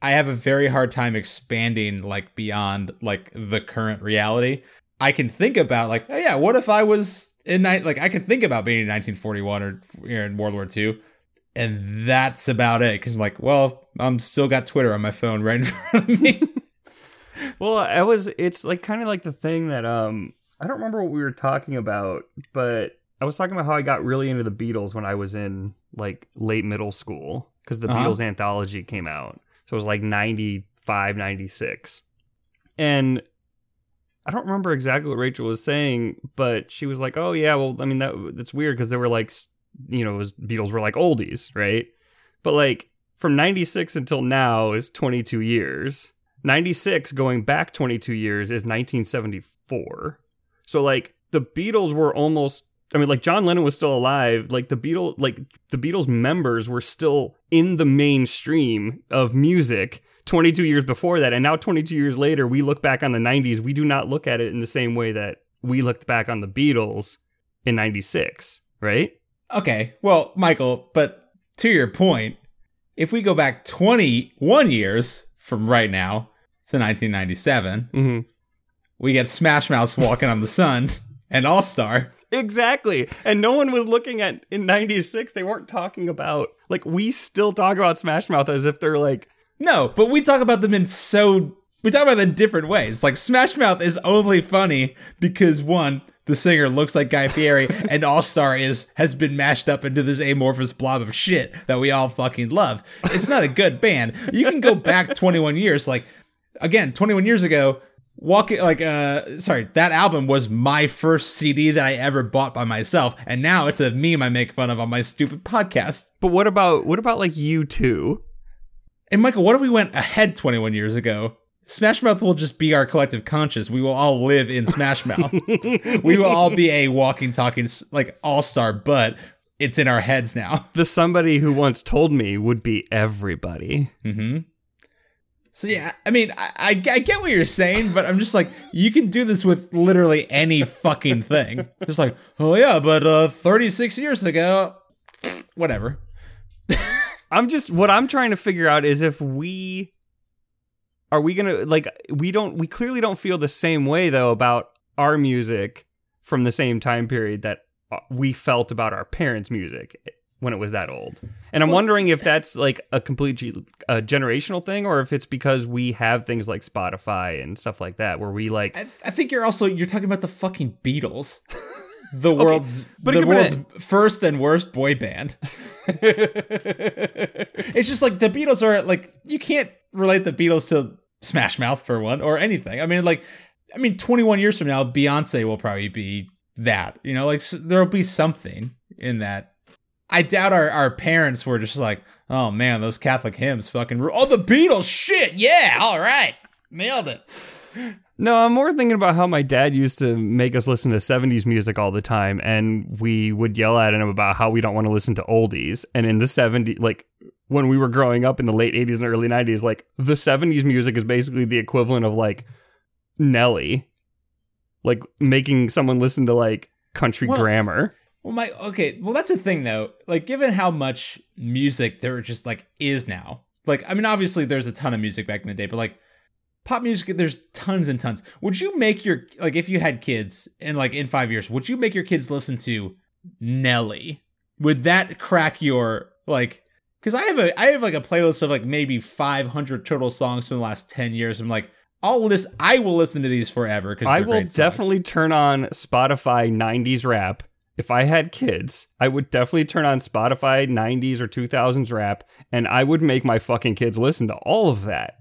I have a very hard time expanding like beyond like the current reality. I can think about like, oh yeah, what if I was in night like I could think about being in 1941 or you know, in World War II, and that's about it. Because I'm like, well, I'm still got Twitter on my phone right in front of me. <laughs> well, I was. It's like kind of like the thing that um I don't remember what we were talking about, but I was talking about how I got really into the Beatles when I was in like late middle school because the uh-huh. Beatles anthology came out. So it was like 95, 96. And I don't remember exactly what Rachel was saying, but she was like, "Oh yeah, well, I mean that that's weird because they were like, you know, was, Beatles were like oldies, right? But like from 96 until now is 22 years. 96 going back 22 years is 1974. So like the Beatles were almost I mean like John Lennon was still alive, like the Beatles like the Beatles members were still in the mainstream of music 22 years before that and now 22 years later we look back on the 90s, we do not look at it in the same way that we looked back on the Beatles in 96, right? Okay. Well, Michael, but to your point, if we go back 21 years from right now to 1997, mm-hmm we get Smash Mouth walking on the sun <laughs> and All Star. Exactly. And no one was looking at in 96, they weren't talking about, like, we still talk about Smash Mouth as if they're like. No, but we talk about them in so. We talk about them in different ways. Like, Smash Mouth is only funny because, one, the singer looks like Guy Fieri, <laughs> and All Star is has been mashed up into this amorphous blob of shit that we all fucking love. It's not a good band. You can go back 21 years, like again, 21 years ago, walking like uh sorry that album was my first cd that i ever bought by myself and now it's a meme i make fun of on my stupid podcast. But what about what about like you two? And michael what if we went ahead 21 years ago? Smash mouth will just be our collective conscious we will all live in smash mouth. <laughs> We will all be a walking talking like all-star but it's in our heads now. The somebody who once told me would be everybody. Mm-hmm so yeah, I mean, I, I, get what you're saying, but I'm just like, you can do this with literally any fucking thing. Just like, oh yeah, but uh, 36 years ago, whatever. I'm just what I'm trying to figure out is if we are we gonna like we don't we clearly don't feel the same way though about our music from the same time period that uh, we felt about our parents' music when it was that old. And I'm wondering if that's like a complete a generational thing or if it's because we have things like Spotify and stuff like that where we like I, I think you're also you're talking about the fucking Beatles. <laughs> The okay, world's but the world's first and worst boy band. <laughs> it's just like the Beatles are like you can't relate the Beatles to Smash Mouth for one or anything. I mean like I mean 21 years from now Beyonce will probably be that. You know, like there'll be something in that I doubt our, our parents were just like, oh man, those Catholic hymns fucking. Ru- oh, the Beatles, shit, yeah, all right, nailed it. No, I'm more thinking about how my dad used to make us listen to 70s music all the time, and we would yell at him about how we don't want to listen to oldies. And in the 70s, like when we were growing up in the late 80s and early 90s, like the 70s music is basically the equivalent of like Nelly, like making someone listen to like country well, grammar. Well, my okay. Well, that's the thing though. Like, given how much music there just like is now. Like, I mean, obviously there's a ton of music back in the day, but like pop music, there's tons and tons. Would you make your like if you had kids and like in five years, would you make your kids listen to Nelly? Would that crack your like? Because I have a I have like a playlist of like maybe 500 total songs from the last 10 years. I'm like, I'll listen. I will listen to these forever. Because I will definitely turn on Spotify 90s rap if I had kids, I would definitely turn on Spotify 90s or 2000s rap and I would make my fucking kids listen to all of that.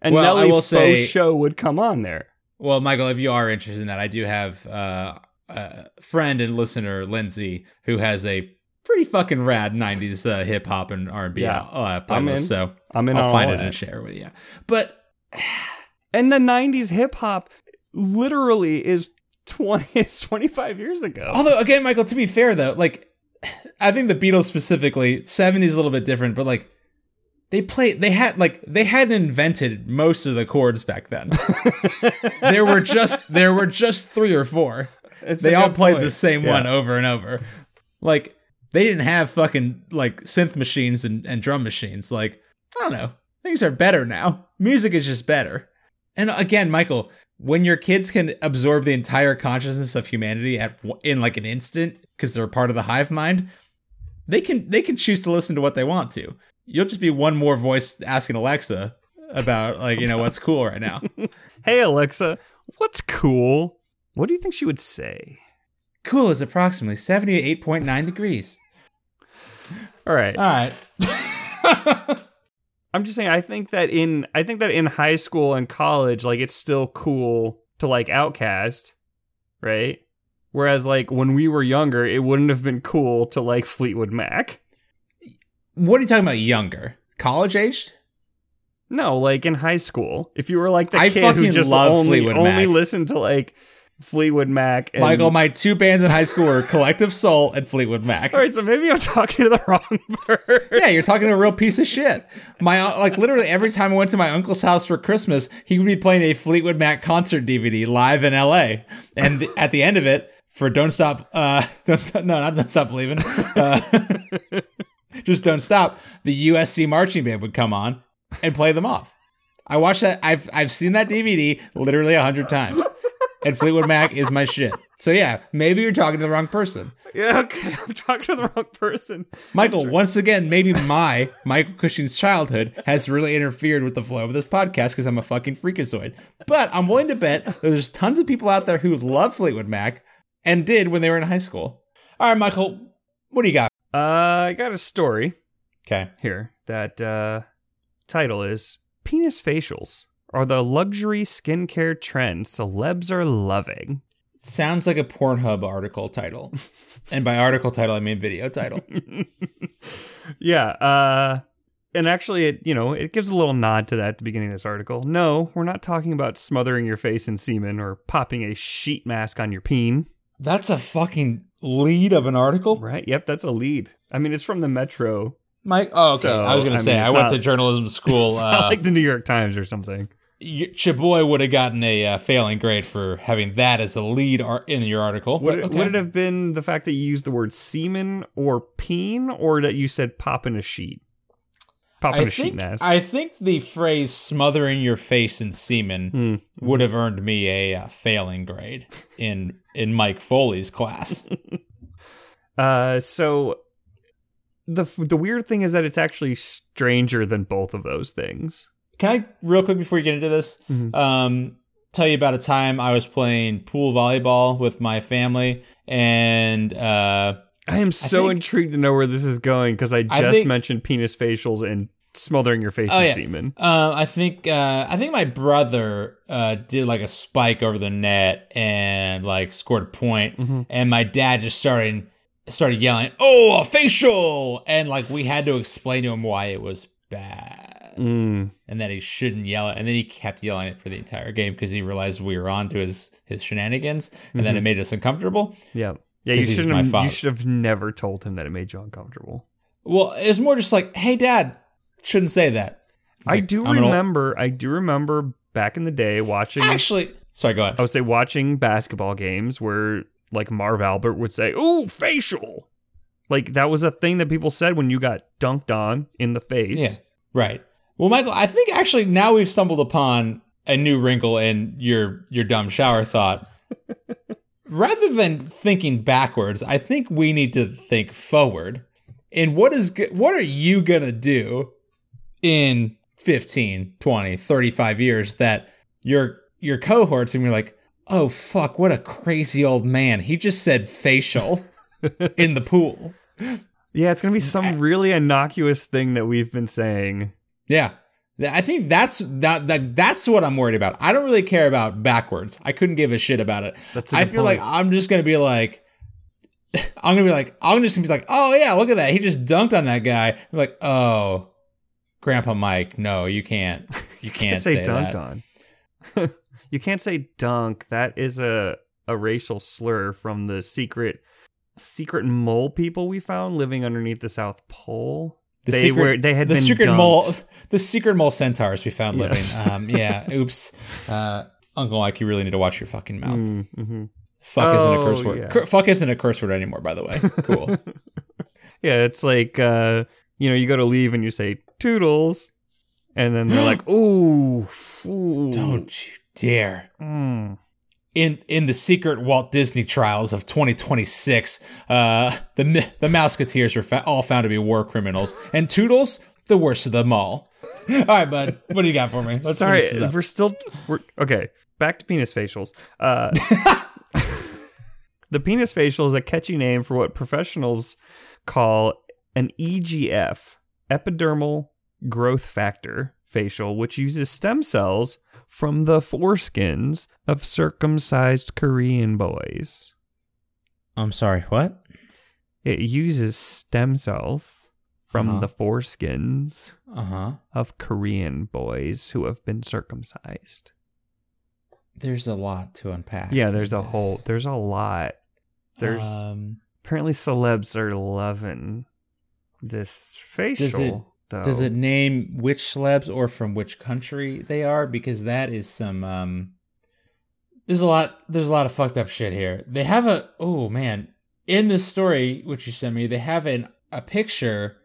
And well, Nelly I will say, show would come on there. Well, Michael, if you are interested in that, I do have uh, a friend and listener, Lindsay, who has a pretty fucking rad 90s uh, hip hop and R&B yeah, uh, playlist. I'm in. So I'm in I'll find it and share with you. But <sighs> and the 90s hip hop literally is 20 <laughs> it's 25 years ago. Although again, Michael, to be fair though, like I think the Beatles specifically, 70s a little bit different, but like they play they had like they hadn't invented most of the chords back then. <laughs> there were just there were just 3 or 4. It's they all played point. the same Yeah. one over and over. Like they didn't have fucking like synth machines and, and drum machines. Like I don't know, things are better now. Music is just better. And again, Michael, when your kids can absorb the entire consciousness of humanity at in like an instant because they're part of the hive mind, they can they can choose to listen to what they want to. You'll just be one more voice asking Alexa about like you know what's cool right now. <laughs> Hey Alexa, what's cool? What do you think she would say? cool is approximately seventy eight point nine degrees. All right. All right. <laughs> I'm just saying I think that in I think that in high school and college like it's still cool to like OutKast, right? Whereas like when we were younger, it wouldn't have been cool to like Fleetwood Mac. what are you talking about? Younger, college aged? No, like in high school, if you were like the I kid who just only Fleetwood only Mac. listened to like Fleetwood Mac. And, Michael, my two bands in high school were Collective Soul and Fleetwood Mac. All right, so maybe I'm talking to the wrong <laughs> person. Yeah, you're talking to a real piece of shit. My uh, like literally every time I went to my uncle's house for Christmas, he would be playing a Fleetwood Mac concert DVD live in L.A. And th- at the end of it, for Don't Stop, uh, <laughs> don't stop, no, not Don't Stop Believing, uh, <laughs> just Don't Stop. The USC marching band would come on and play them off. I watched that. I've I've seen that DVD literally a hundred times. And Fleetwood Mac is my shit. So yeah, maybe you're talking to the wrong person. Yeah, okay, <laughs> I'm talking to the wrong person. Michael, once again, maybe my Michael Cushing's childhood has really interfered with the flow of this podcast because I'm a fucking freakazoid. But I'm willing to bet there's tons of people out there who love Fleetwood Mac and did when they were in high school. All right, Michael, what do you got? Uh, I got a story Okay. here that uh title is Penis Facials are the luxury skincare trend celebs are loving. Sounds like a Pornhub article title. <laughs> and by article title, I mean video title. <laughs> Yeah, uh and actually it you know, it gives a little nod to that at the beginning of this article. No, we're not talking about smothering your face in semen or popping a sheet mask on your peen. That's a fucking lead of an article? Right? Yep, that's a lead. I mean, it's from the Metro. Mike, oh, okay. So, I was I to say, mean, I went not- to journalism <laughs> school. It's Uh, not like the New York Times or something. Chaboy would have gotten a uh, failing grade for having that as a lead ar- in your article. Would it, okay. would it have been the fact that you used the word semen or peen, or that you said pop in a sheet? Pop in I a sheet think, mask. I think the phrase "smothering your face in semen" Hmm. would have earned me a uh, failing grade in in Mike Foley's class. <laughs> Uh, so the the weird thing is that it's actually stranger than both of those things. Can I, real quick, before you get into this, Mhm. um, tell you about a time I was playing pool volleyball with my family, and uh, I am so think- intrigued to know where this is going because I I just think- mentioned penis facials and smothering your face Oh, in yeah. semen. Uh, I think uh, I think my brother uh, did like a spike over the net and like scored a point, Mhm. and my dad just started started yelling, "Oh, a facial!" and like we had to explain to him why it was bad Mm. and that he shouldn't yell it, and then he kept yelling it for the entire game because he realized we were on to his his shenanigans, and then it made us uncomfortable. Yeah, yeah. You shouldn't. Have, you should have never told him that it made you uncomfortable. Well, it was more just like, "Hey, Dad, shouldn't say that." I like, do "I'm old-" remember. I do remember back in the day watching. Actually, sorry, go ahead. I would say watching basketball games where like Marv Albert would say, "Ooh, facial." Like that was a thing that people said when you got dunked on in the face. Yeah, right. Well, Michael, I think actually now we've stumbled upon a new wrinkle in your your dumb shower thought. <laughs> Rather than thinking backwards, I think we need to think forward. And what is what are you going to do in 15, 20, 35 years that your your cohorts and you're like, "Oh fuck, what a crazy old man. He just said facial <laughs> in the pool." Yeah, it's gonna be some really innocuous thing that we've been saying. Yeah. I think that's that, that that's what I'm worried about. I don't really care about backwards. I couldn't give a shit about it. I feel like. I'm just gonna be like <laughs> I'm gonna be like I'm just gonna be like, oh yeah, look at that. He just dunked on that guy. I'm like, oh Grandpa Mike, no, you can't. <laughs> You can't say, say, dunked that. on. <laughs> you can't say dunk. That is a a racial slur from the secret secret mole people we found living underneath the South Pole. The they secret, were they had the been secret dunked. mole the secret mole centaurs we found Yes. living. Um, yeah, <laughs> oops. Uh, Uncle Mike, you really need to watch your fucking mouth. Mm, mhm. Fuck isn't a Oh, curse word. yeah. Cur- fuck isn't a curse word anymore, by the way. <laughs> Cool. Yeah, it's like uh, you know, you go to leave and you say toodles, and then they're like, "Ooh, ooh Don't you dare. mm. In in the secret Walt Disney trials of 2026, uh, the the Mouseketeers were fa- all found to be war criminals, and Toodles, the worst of them all. <laughs> all right, bud. What do you got for me? Let's Sorry, we're still we're okay. Back to penis facials. Uh, <laughs> the penis facial is a catchy name for what professionals call an EGF, epidermal growth factor facial, which uses stem cells from the foreskins of circumcised Korean boys. I'm sorry. What? It uses stem cells from Uh-huh. the foreskins Uh huh. of Korean boys who have been circumcised. There's a lot to unpack. Yeah, there's a whole there's a lot. There's Um, apparently celebs are loving this facial. Though. Does it name which celebs or from which country they are? Because that is some um there's a lot there's a lot of fucked up shit here. They have a oh man. In this story which you sent me, they have an a picture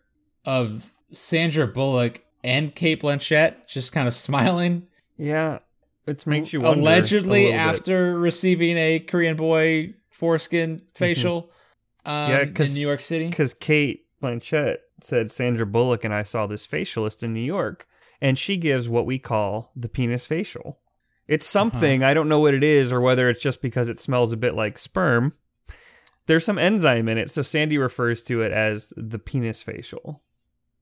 of Sandra Bullock and Cate Blanchett just kind of <laughs> smiling. Yeah, it makes you wonder. allegedly little bit. after receiving a Korean boy foreskin facial um, Mm-hmm. Yeah, in New York City. because Cate Blanchett said Sandra Bullock and I saw this facialist in New York, and she gives what we call the penis facial. It's something I don't know what it is, or whether it's just because it smells a bit like sperm. There's some enzyme in it, so Sandy refers to it as the penis facial.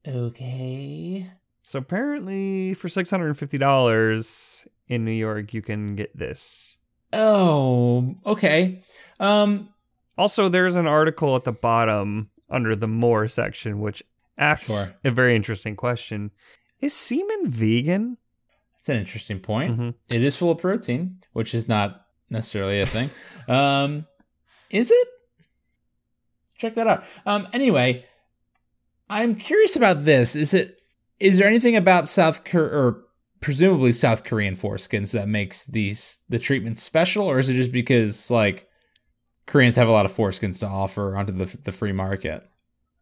Okay. So apparently, for six hundred and fifty dollars in New York, you can get this. Oh, okay. Um, Also, there's an article at the bottom under the more section, which asks Sure. a very interesting question: Is semen vegan? that's an interesting point. Mhm. It is full of protein, which is not necessarily a thing. <laughs> um, is it? Check that out. Um, anyway, I'm curious about this. Is it? Is there anything about South Korea or presumably South Korean foreskins that makes these the treatment special, or is it just because like Koreans have a lot of foreskins to offer onto the the free market?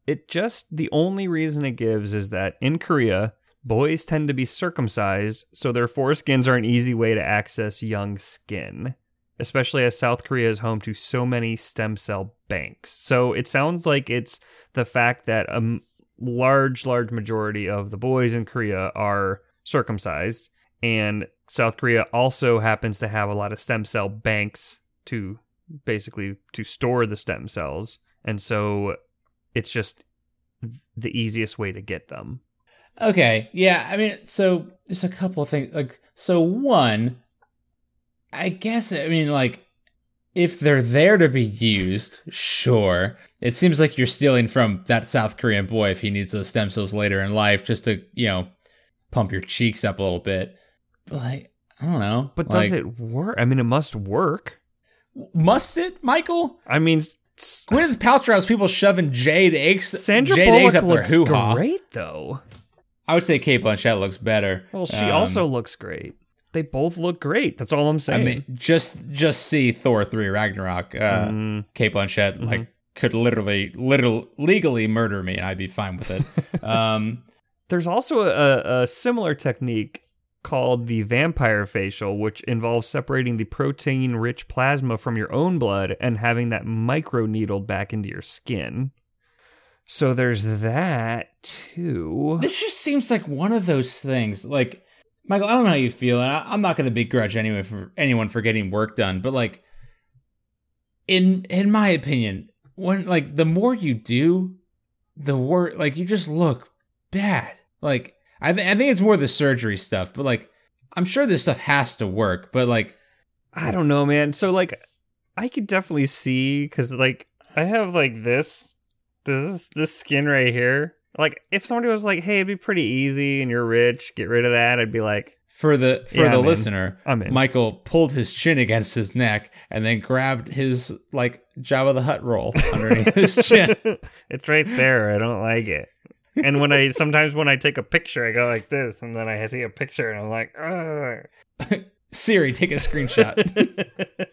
It just the only reason it gives is that in Korea, boys tend to be circumcised, so their foreskins are an easy way to access young skin, especially as South Korea is home to so many stem cell banks. So it sounds like it's the fact that a large, large majority of the boys in Korea are circumcised, and South Korea also happens to have a lot of stem cell banks to basically to store the stem cells, and so it's just the easiest way to get them. Okay, yeah. I mean, so there's a couple of things. Like, so one, I guess. I mean, like, if they're there to be used, sure. It seems like you're stealing from that South Korean boy if he needs those stem cells later in life, just to you know, pump your cheeks up a little bit. But like, I don't know. But does it work? I mean, it must work. Must it, Michael? I mean, Gwyneth Paltrow's people shoving jade eggs, Sandra jade eggs Bullock up their looks hoo ha. great, though. I would say Cate Blanchett looks better. Well, she Um, also looks great. They both look great. That's all I'm saying. I mean, just just see Thor three Ragnarok. Uh, Mm, Cate Blanchett like could literally, literally, legally murder me, and I'd be fine with it. <laughs> um, there's also a, a similar technique called the vampire facial, which involves separating the protein rich plasma from your own blood and having that micro needled back into your skin. So there's that too. this just seems like one of those things. Like, Michael, I don't know how you feel, and I, I'm not going to begrudge anyone for anyone for getting work done, but like, in in my opinion, when like the more you do, the worse. Like, you just look bad. Like, I th- I think it's more the surgery stuff, but like, I'm sure this stuff has to work, but like. I don't know, man. So like, I could definitely see because like I have like this, this this skin right here. Like if somebody was like, "Hey, it'd be pretty easy, and you're rich, get rid of that," I'd be like, For the for Yeah, the I'm listener. Michael pulled his chin against his neck and then grabbed his like Jabba the Hutt roll underneath his <laughs> chin. it's right there. I don't like it. And when I sometimes when I take a picture, I go like this, and then I see a picture, and I'm like, Ugh. Siri, take a screenshot.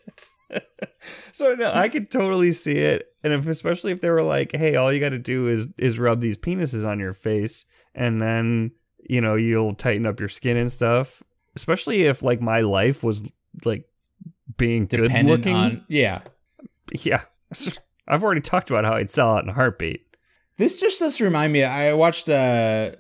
<laughs> so no, I could totally see it, and if especially if they were like, "Hey, all you got to do is is rub these penises on your face, and then you know you'll tighten up your skin and stuff." Especially if like my life was like being good looking. on yeah. yeah, <laughs> I've already talked about how I'd sell out in a heartbeat. This just does remind me. I watched uh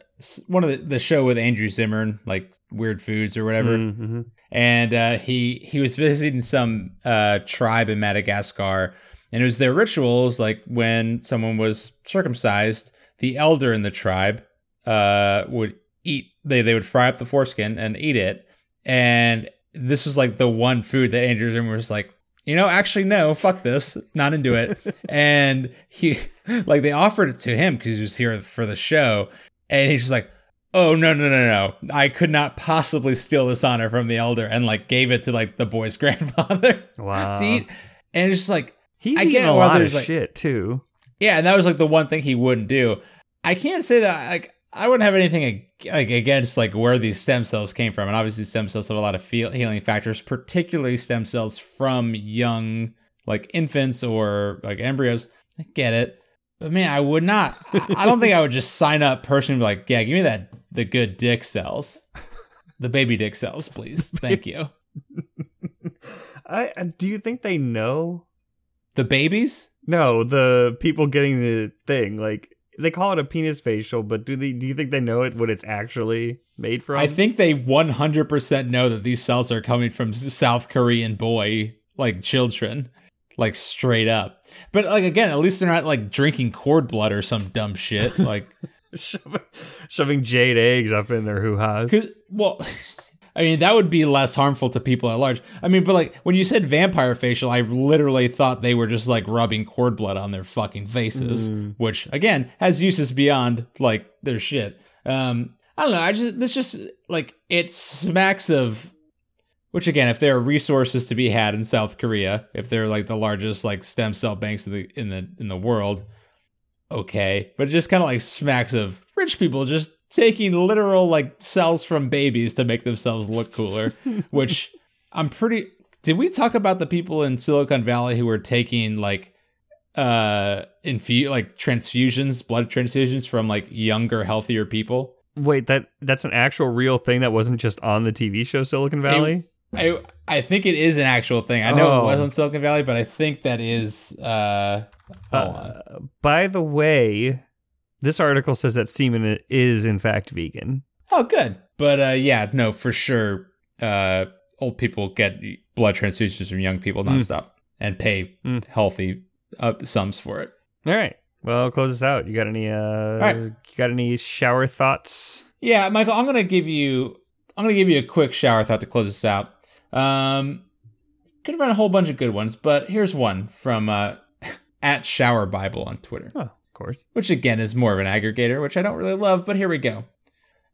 one of the, the show with Andrew Zimmern, like Weird Foods or whatever, Mhm. and uh, he he was visiting some uh, tribe in Madagascar, and it was their rituals. Like when someone was circumcised, the elder in the tribe uh, would eat. They they would fry up the foreskin and eat it, and this was like the one food that Andrew Zimmern was like. You know, actually, no, fuck this, not into it. <laughs> and he, like, they offered it to him because he was here for the show, and he's just like, oh no no no no. I could not possibly steal this honor from the elder and like gave it to like the boy's <laughs> grandfather. Wow, to eat. And it's just like he's I eating a lot of like- shit too. yeah and that was like the one thing he wouldn't do. I can't say that like i wouldn't have anything like against like where these stem cells came from and obviously stem cells have a lot of feel- healing factors particularly stem cells from young like infants or like embryos. I get it but man i would not i don't think i would just sign up personally and be like yeah give me that the good dick cells the baby dick cells please. Thank you. <laughs> I I- do you think they know? the babies? No, the people getting the thing like they call it a penis facial, but do they? Do you think they know it what it's actually made from? I think they 100% know that these cells are coming from South Korean boy, like children, like straight up. But like again, at least they're not like drinking cord blood or some dumb shit. Like, <laughs> shoving, shoving jade eggs up in their hoo ha's. 'cause- well, <laughs> I mean that would be less harmful to people at large. I mean, but like when you said vampire facial, I literally thought they were just like rubbing cord blood on their fucking faces, which again has uses beyond like their shit. Um, I don't know. I just this just like it smacks of which again, if there are resources to be had in South Korea, if they're like the largest like stem cell banks in the in the in the world, okay. But it just kind of like smacks of rich people just taking literal like cells from babies to make themselves look cooler, <laughs> which I'm pretty did we talk about the people in Silicon Valley who were taking like uh infu- like transfusions, blood transfusions from like younger, healthier people? Wait, that that's an actual real thing that wasn't just on the TV show Silicon Valley. I I think it is an actual thing. I know Oh. it was on Silicon Valley, but I think that is uh hold on. Uh, by the way, this article says that semen is in fact vegan. Oh good. But uh yeah, no, for sure uh old people get blood transfusions from young people nonstop and pay Mm. healthy uh, sums for it. All right. Well, close this out. You got any uh right. you got any shower thoughts? Yeah, Michael, I'm gonna give you I'm gonna give you a quick shower thought to close this out. Um could have run a whole bunch of good ones, but here's one from uh <laughs> at Shower Bible on Twitter. Oh, course. which again is more of an aggregator, which I don't really love, but here we go.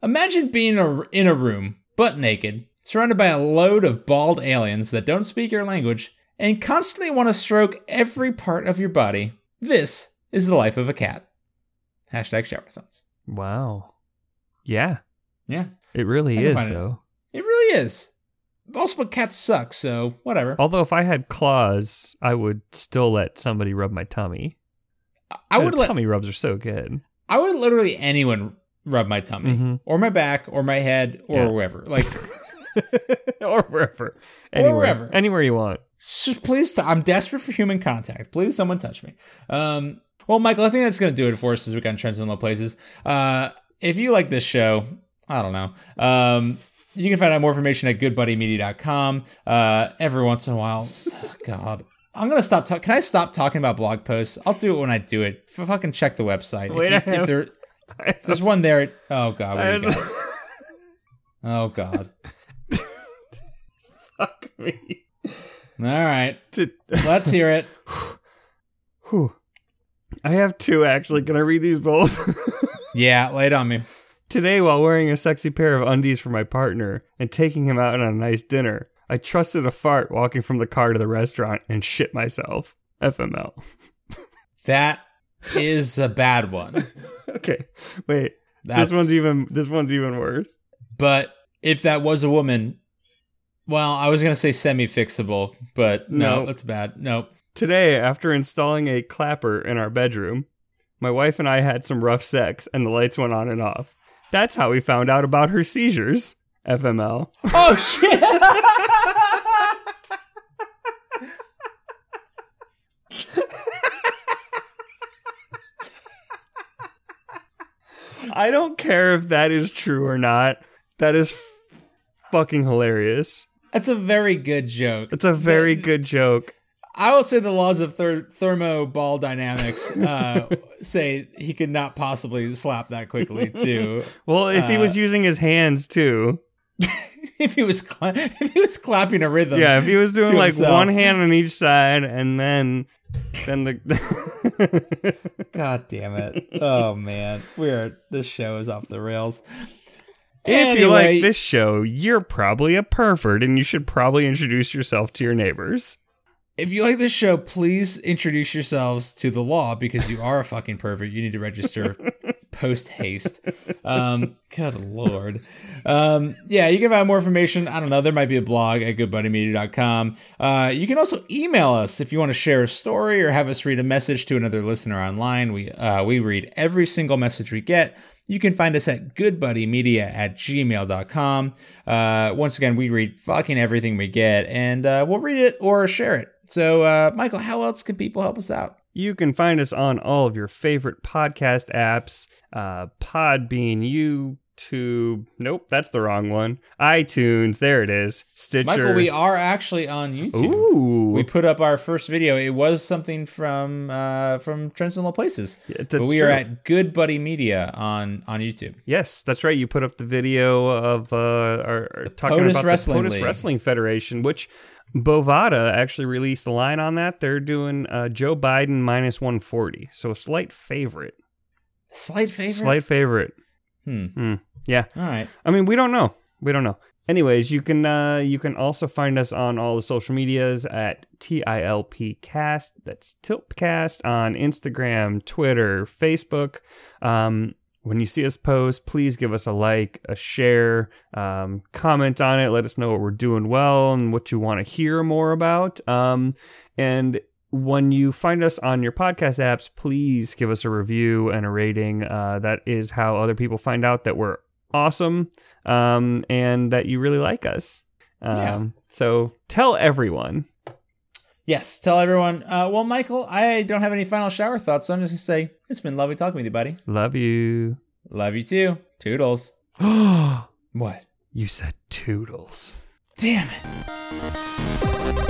Imagine being a, in a room, butt naked, surrounded by a load of bald aliens that don't speak your language and constantly want to stroke every part of your body. This is the life of a cat. Hashtag shower thoughts. Wow. Yeah, Yeah, it really is find it. though. it really is. Also, but cats suck, so whatever. Although if I had claws, I would still let somebody rub my tummy. I would Uh, let tummy rubs are so good. I would literally anyone rub my tummy Mhm. or my back or my head or Yeah. wherever. Like <laughs> or wherever. Anywhere. wherever. Anywhere you want. Just please, i I'm desperate for human contact. Please, someone touch me. Um, well, Michael, I think that's going to do it for us this week on Trends in Low Places. Uh, if you like this show, I don't know. Um, you can find out more information at goodbuddymedia.com. Uh, every once in a while, <laughs> God, I'm gonna stop talking. Can I stop talking about blog posts? I'll do it when I do it. F- fucking check the website. Wait, if, you- if there, if there's one there. Oh God, what do you got? <laughs> Oh God. Fuck me. All right, let's hear it. <sighs> Whew. I have two actually. Can I read these both? <laughs> Yeah, lay it on me. Today, while wearing a sexy pair of undies for my partner and taking him out on a nice dinner, I trusted a fart walking from the car to the restaurant and shit myself. FML. <laughs> That is a bad one. <laughs> Okay, wait. That's, This one's even. This one's even worse. But if that was a woman, Well, I was gonna say semi-fixable, but no, No. that's bad. Nope. Today, after installing a clapper in our bedroom, my wife and I had some rough sex and the lights went on and off. That's how we found out about her seizures. FML. Oh shit! I don't care if that is true or not. That is f- fucking hilarious. That's a very good joke. It's a very good joke. I will say the laws of ther- thermo ball dynamics uh, <laughs> say he could not possibly slap that quickly <laughs> too. Well, if he was using his hands too. <laughs> <laughs> if he was cla- <laughs> if he was clapping a rhythm. Yeah, if he was doing like himself. one hand on each side and then then the <laughs> God damn it. Oh man, we're this show is off the rails. If you like this show, you're probably a pervert and you should probably introduce yourself to your neighbors. If you like this show, please introduce yourselves to the law because you are a fucking pervert. You need to register post haste. Um, good lord. Um, yeah, you can find more information. I don't know. There might be a blog at goodbuddymedia.com. Uh, you can also email us if you want to share a story or have us read a message to another listener online. We uh, we read every single message we get. You can find us at goodbuddymedia at gmail.com. Uh, once again, we read fucking everything we get and uh, we'll read it or share it. So, uh, Michael, how else can people help us out? You can find us on all of your favorite podcast apps uh, Podbean, YouTube. Nope, that's the wrong one. iTunes, there it is. Stitcher. Michael, we are actually on YouTube. Ooh. We put up our first video. It was something from uh, from Trends in Low Places. Yeah, but we are at Good Buddy Media on on YouTube. Yes, that's right. You put up the video of uh, our, our talking POTUS about Wrestling the POTUS League. Wrestling Federation, which Bovada actually released a line on that. They're doing uh, Joe Biden minus 140, so a slight favorite. Slight favorite. Slight favorite. Hmm. Hmm. Yeah. All right. I mean, we don't know. We don't know. Anyways, you can uh, you can also find us on all the social medias at TILP Cast. That's Tiltcast on Instagram, Twitter, Facebook. Um, when you see us post, please give us a like, a share, um, comment on it. Let us know what we're doing well and what you want to hear more about. Um, and when you find us on your podcast apps, please give us a review and a rating. Uh, that is how other people find out that we're awesome um, and that you really like us. Um, Yeah. So tell everyone. Yes. Tell everyone. Uh, well, Michael, I don't have any final shower thoughts, so I'm just gonna say it's been lovely talking with you, buddy. Love you. Love you too. Toodles. <gasps> What? You said toodles. Damn it.